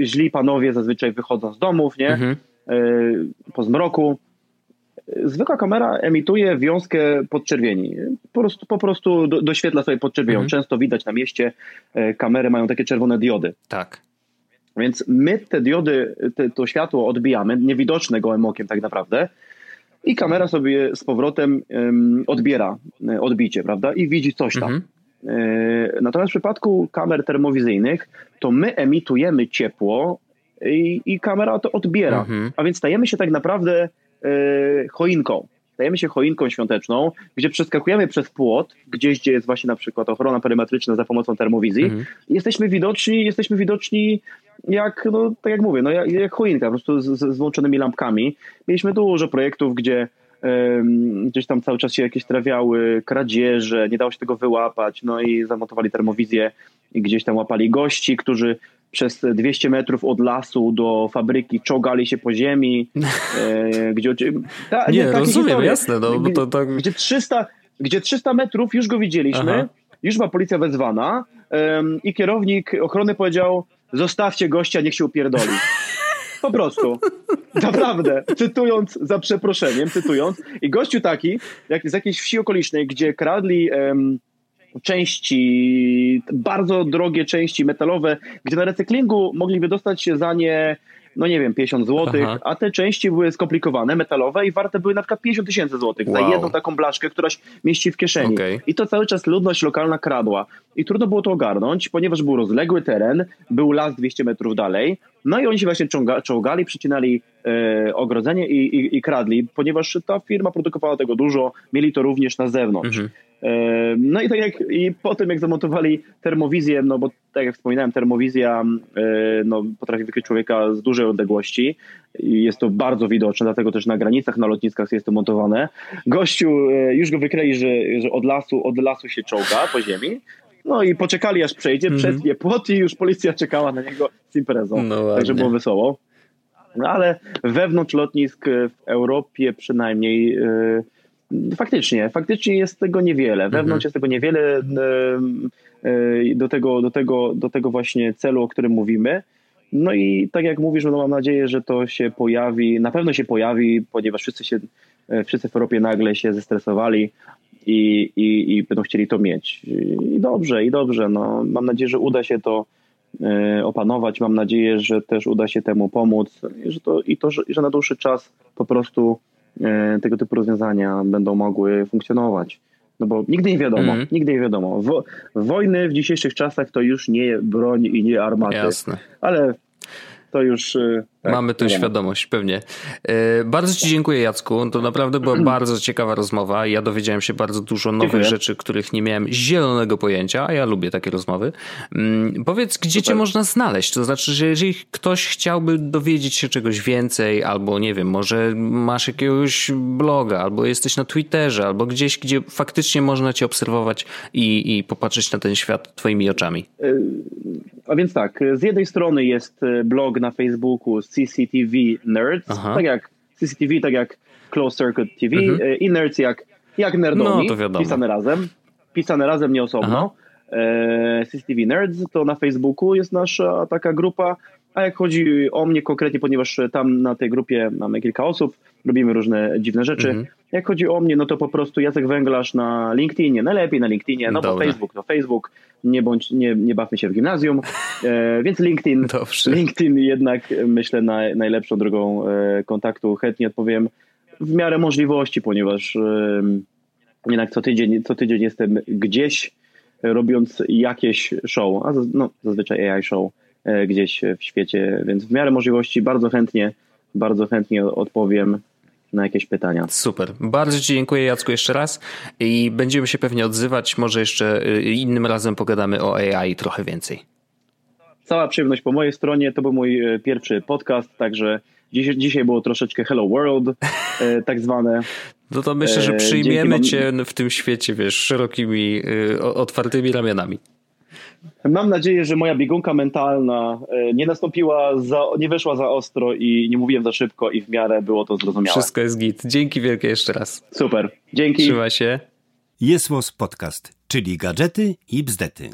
źli panowie zazwyczaj wychodzą z domów, nie? Mhm. Po zmroku Zwykła kamera emituje wiązkę podczerwieni. Po prostu, po prostu do, doświetla sobie podczerwienią. Mhm. Często widać na mieście e, kamery mają takie czerwone diody. Tak. Więc my te diody, te, to światło odbijamy, niewidoczne gołym okiem tak naprawdę, i kamera sobie z powrotem um, odbiera e, odbicie, prawda? I widzi coś tam. Mhm. E, natomiast w przypadku kamer termowizyjnych, to my emitujemy ciepło i, i kamera to odbiera. Mhm. A więc stajemy się tak naprawdę choinką. Stajemy się choinką świąteczną, gdzie przeskakujemy przez płot, gdzieś, gdzie jest właśnie na przykład ochrona perymetryczna za pomocą termowizji. Mhm. Jesteśmy widoczni, jesteśmy widoczni jak, no, tak jak mówię, no, jak, jak choinka, po prostu z, z, z włączonymi lampkami. Mieliśmy dużo projektów, gdzie gdzieś tam cały czas się jakieś trawiały kradzieże, nie dało się tego wyłapać, no i zamontowali termowizję i gdzieś tam łapali gości, którzy przez 200 metrów od lasu do fabryki czołgali się po ziemi. E, gdzie, ta, nie, nie rozumiem, historie, jasne. No, to, to... Gdzie, 300, gdzie 300 metrów już go widzieliśmy, Aha. już była policja wezwana um, i kierownik ochrony powiedział zostawcie gościa, niech się upierdoli. Po prostu. Naprawdę. Cytując, za przeproszeniem, cytując. I gościu taki, jak z jakiejś wsi okolicznej, gdzie kradli części, bardzo drogie części metalowe, gdzie na recyklingu mogliby dostać się za nie no nie wiem, 50 zł, a te części były skomplikowane, metalowe i warte były na przykład 50 tysięcy złotych wow. za jedną taką blaszkę, która się mieści w kieszeni. Okay. I to cały czas ludność lokalna kradła. I trudno było to ogarnąć, ponieważ był rozległy teren, był las 200 metrów dalej, no i oni się właśnie czołga, czołgali, przycinali ogrodzenie i, i, i, kradli, ponieważ ta firma produkowała tego dużo, mieli to również na zewnątrz. Mhm. E, no i tak jak i potem jak zamontowali termowizję, no bo tak jak wspominałem, termowizja e, no, potrafi wykryć człowieka z dużej odległości i jest to bardzo widoczne, dlatego też na granicach, na lotniskach jest to montowane. Gościu e, już go wykryli, że, że od lasu, od lasu się czołga po ziemi, no i poczekali aż przejdzie, mm -hmm. przetnie płot i już policja czekała na niego z imprezą. No Także było wesoło. No ale wewnątrz lotnisk w Europie przynajmniej yy, faktycznie, faktycznie jest tego niewiele. Wewnątrz mm -hmm. jest tego niewiele yy, yy, do, tego, do, tego, do tego właśnie celu, o którym mówimy. No i tak jak mówisz, no mam nadzieję, że to się pojawi, na pewno się pojawi, ponieważ wszyscy się, wszyscy w Europie nagle się zestresowali i, i, i będą chcieli to mieć. I dobrze, i dobrze. No, mam nadzieję, że uda się to e, opanować. Mam nadzieję, że też uda się temu pomóc że to, i to, że, że na dłuższy czas po prostu e, tego typu rozwiązania będą mogły funkcjonować. No bo nigdy nie wiadomo, mm. nigdy nie wiadomo. Wo wojny w dzisiejszych czasach to już nie broń i nie armaty. Jasne. Ale to już. E, tak, Mamy tu świadomość, pewnie. E, bardzo Ci dziękuję, Jacku. To naprawdę była bardzo ciekawa rozmowa. Ja dowiedziałem się bardzo dużo nowych dziękuję. rzeczy, których nie miałem zielonego pojęcia, a ja lubię takie rozmowy. Mm, powiedz, gdzie Super. Cię można znaleźć? To znaczy, że jeżeli ktoś chciałby dowiedzieć się czegoś więcej, albo nie wiem, może masz jakiegoś bloga, albo jesteś na Twitterze, albo gdzieś, gdzie faktycznie można Cię obserwować i, i popatrzeć na ten świat Twoimi oczami. E, a więc tak, z jednej strony jest e, na Facebooku CCTV Nerds, Aha. tak jak CCTV, tak jak Closed Circuit TV mhm. E, i Nerds jak, jak Nerdoni, no, pisane razem, pisane razem, nie osobno. E, CCTV Nerds to na Facebooku jest nasza taka grupa, A jak chodzi o mnie konkretnie, ponieważ tam na tej grupie mamy kilka osób, robimy różne dziwne rzeczy. Mhm. Jak chodzi o mnie, no to po prostu Jacek Węglarz na LinkedInie, najlepiej na LinkedInie, no Dobra. bo Facebook to Facebook, nie, bądź, nie, nie bawmy się w gimnazjum, e, więc LinkedIn, Dobrze. LinkedIn jednak myślę na, najlepszą drogą e, kontaktu, chętnie odpowiem w miarę możliwości, ponieważ e, jednak co tydzień, co tydzień jestem gdzieś robiąc jakieś show, a no, zazwyczaj AI show e, gdzieś w świecie, więc w miarę możliwości bardzo chętnie, bardzo chętnie odpowiem na jakieś pytania. Super. Bardzo Ci dziękuję Jacku jeszcze raz i będziemy się pewnie odzywać. Może jeszcze y, innym razem pogadamy o AI trochę więcej. Cała przyjemność po mojej stronie. To był mój y, pierwszy podcast, także dzisiaj, dzisiaj było troszeczkę Hello World, y, tak zwane. No to myślę, że przyjmiemy Cię w tym świecie, wiesz, szerokimi, otwartymi ramionami. Mam nadzieję, że moja biegunka mentalna e, nie nastąpiła, za, nie weszła za ostro i nie mówiłem za szybko i w miarę było to zrozumiałe. Wszystko jest git. Dzięki wielkie jeszcze raz. Super. Dzięki. Trzyma się. Jest Podcast, czyli gadżety i bzdety.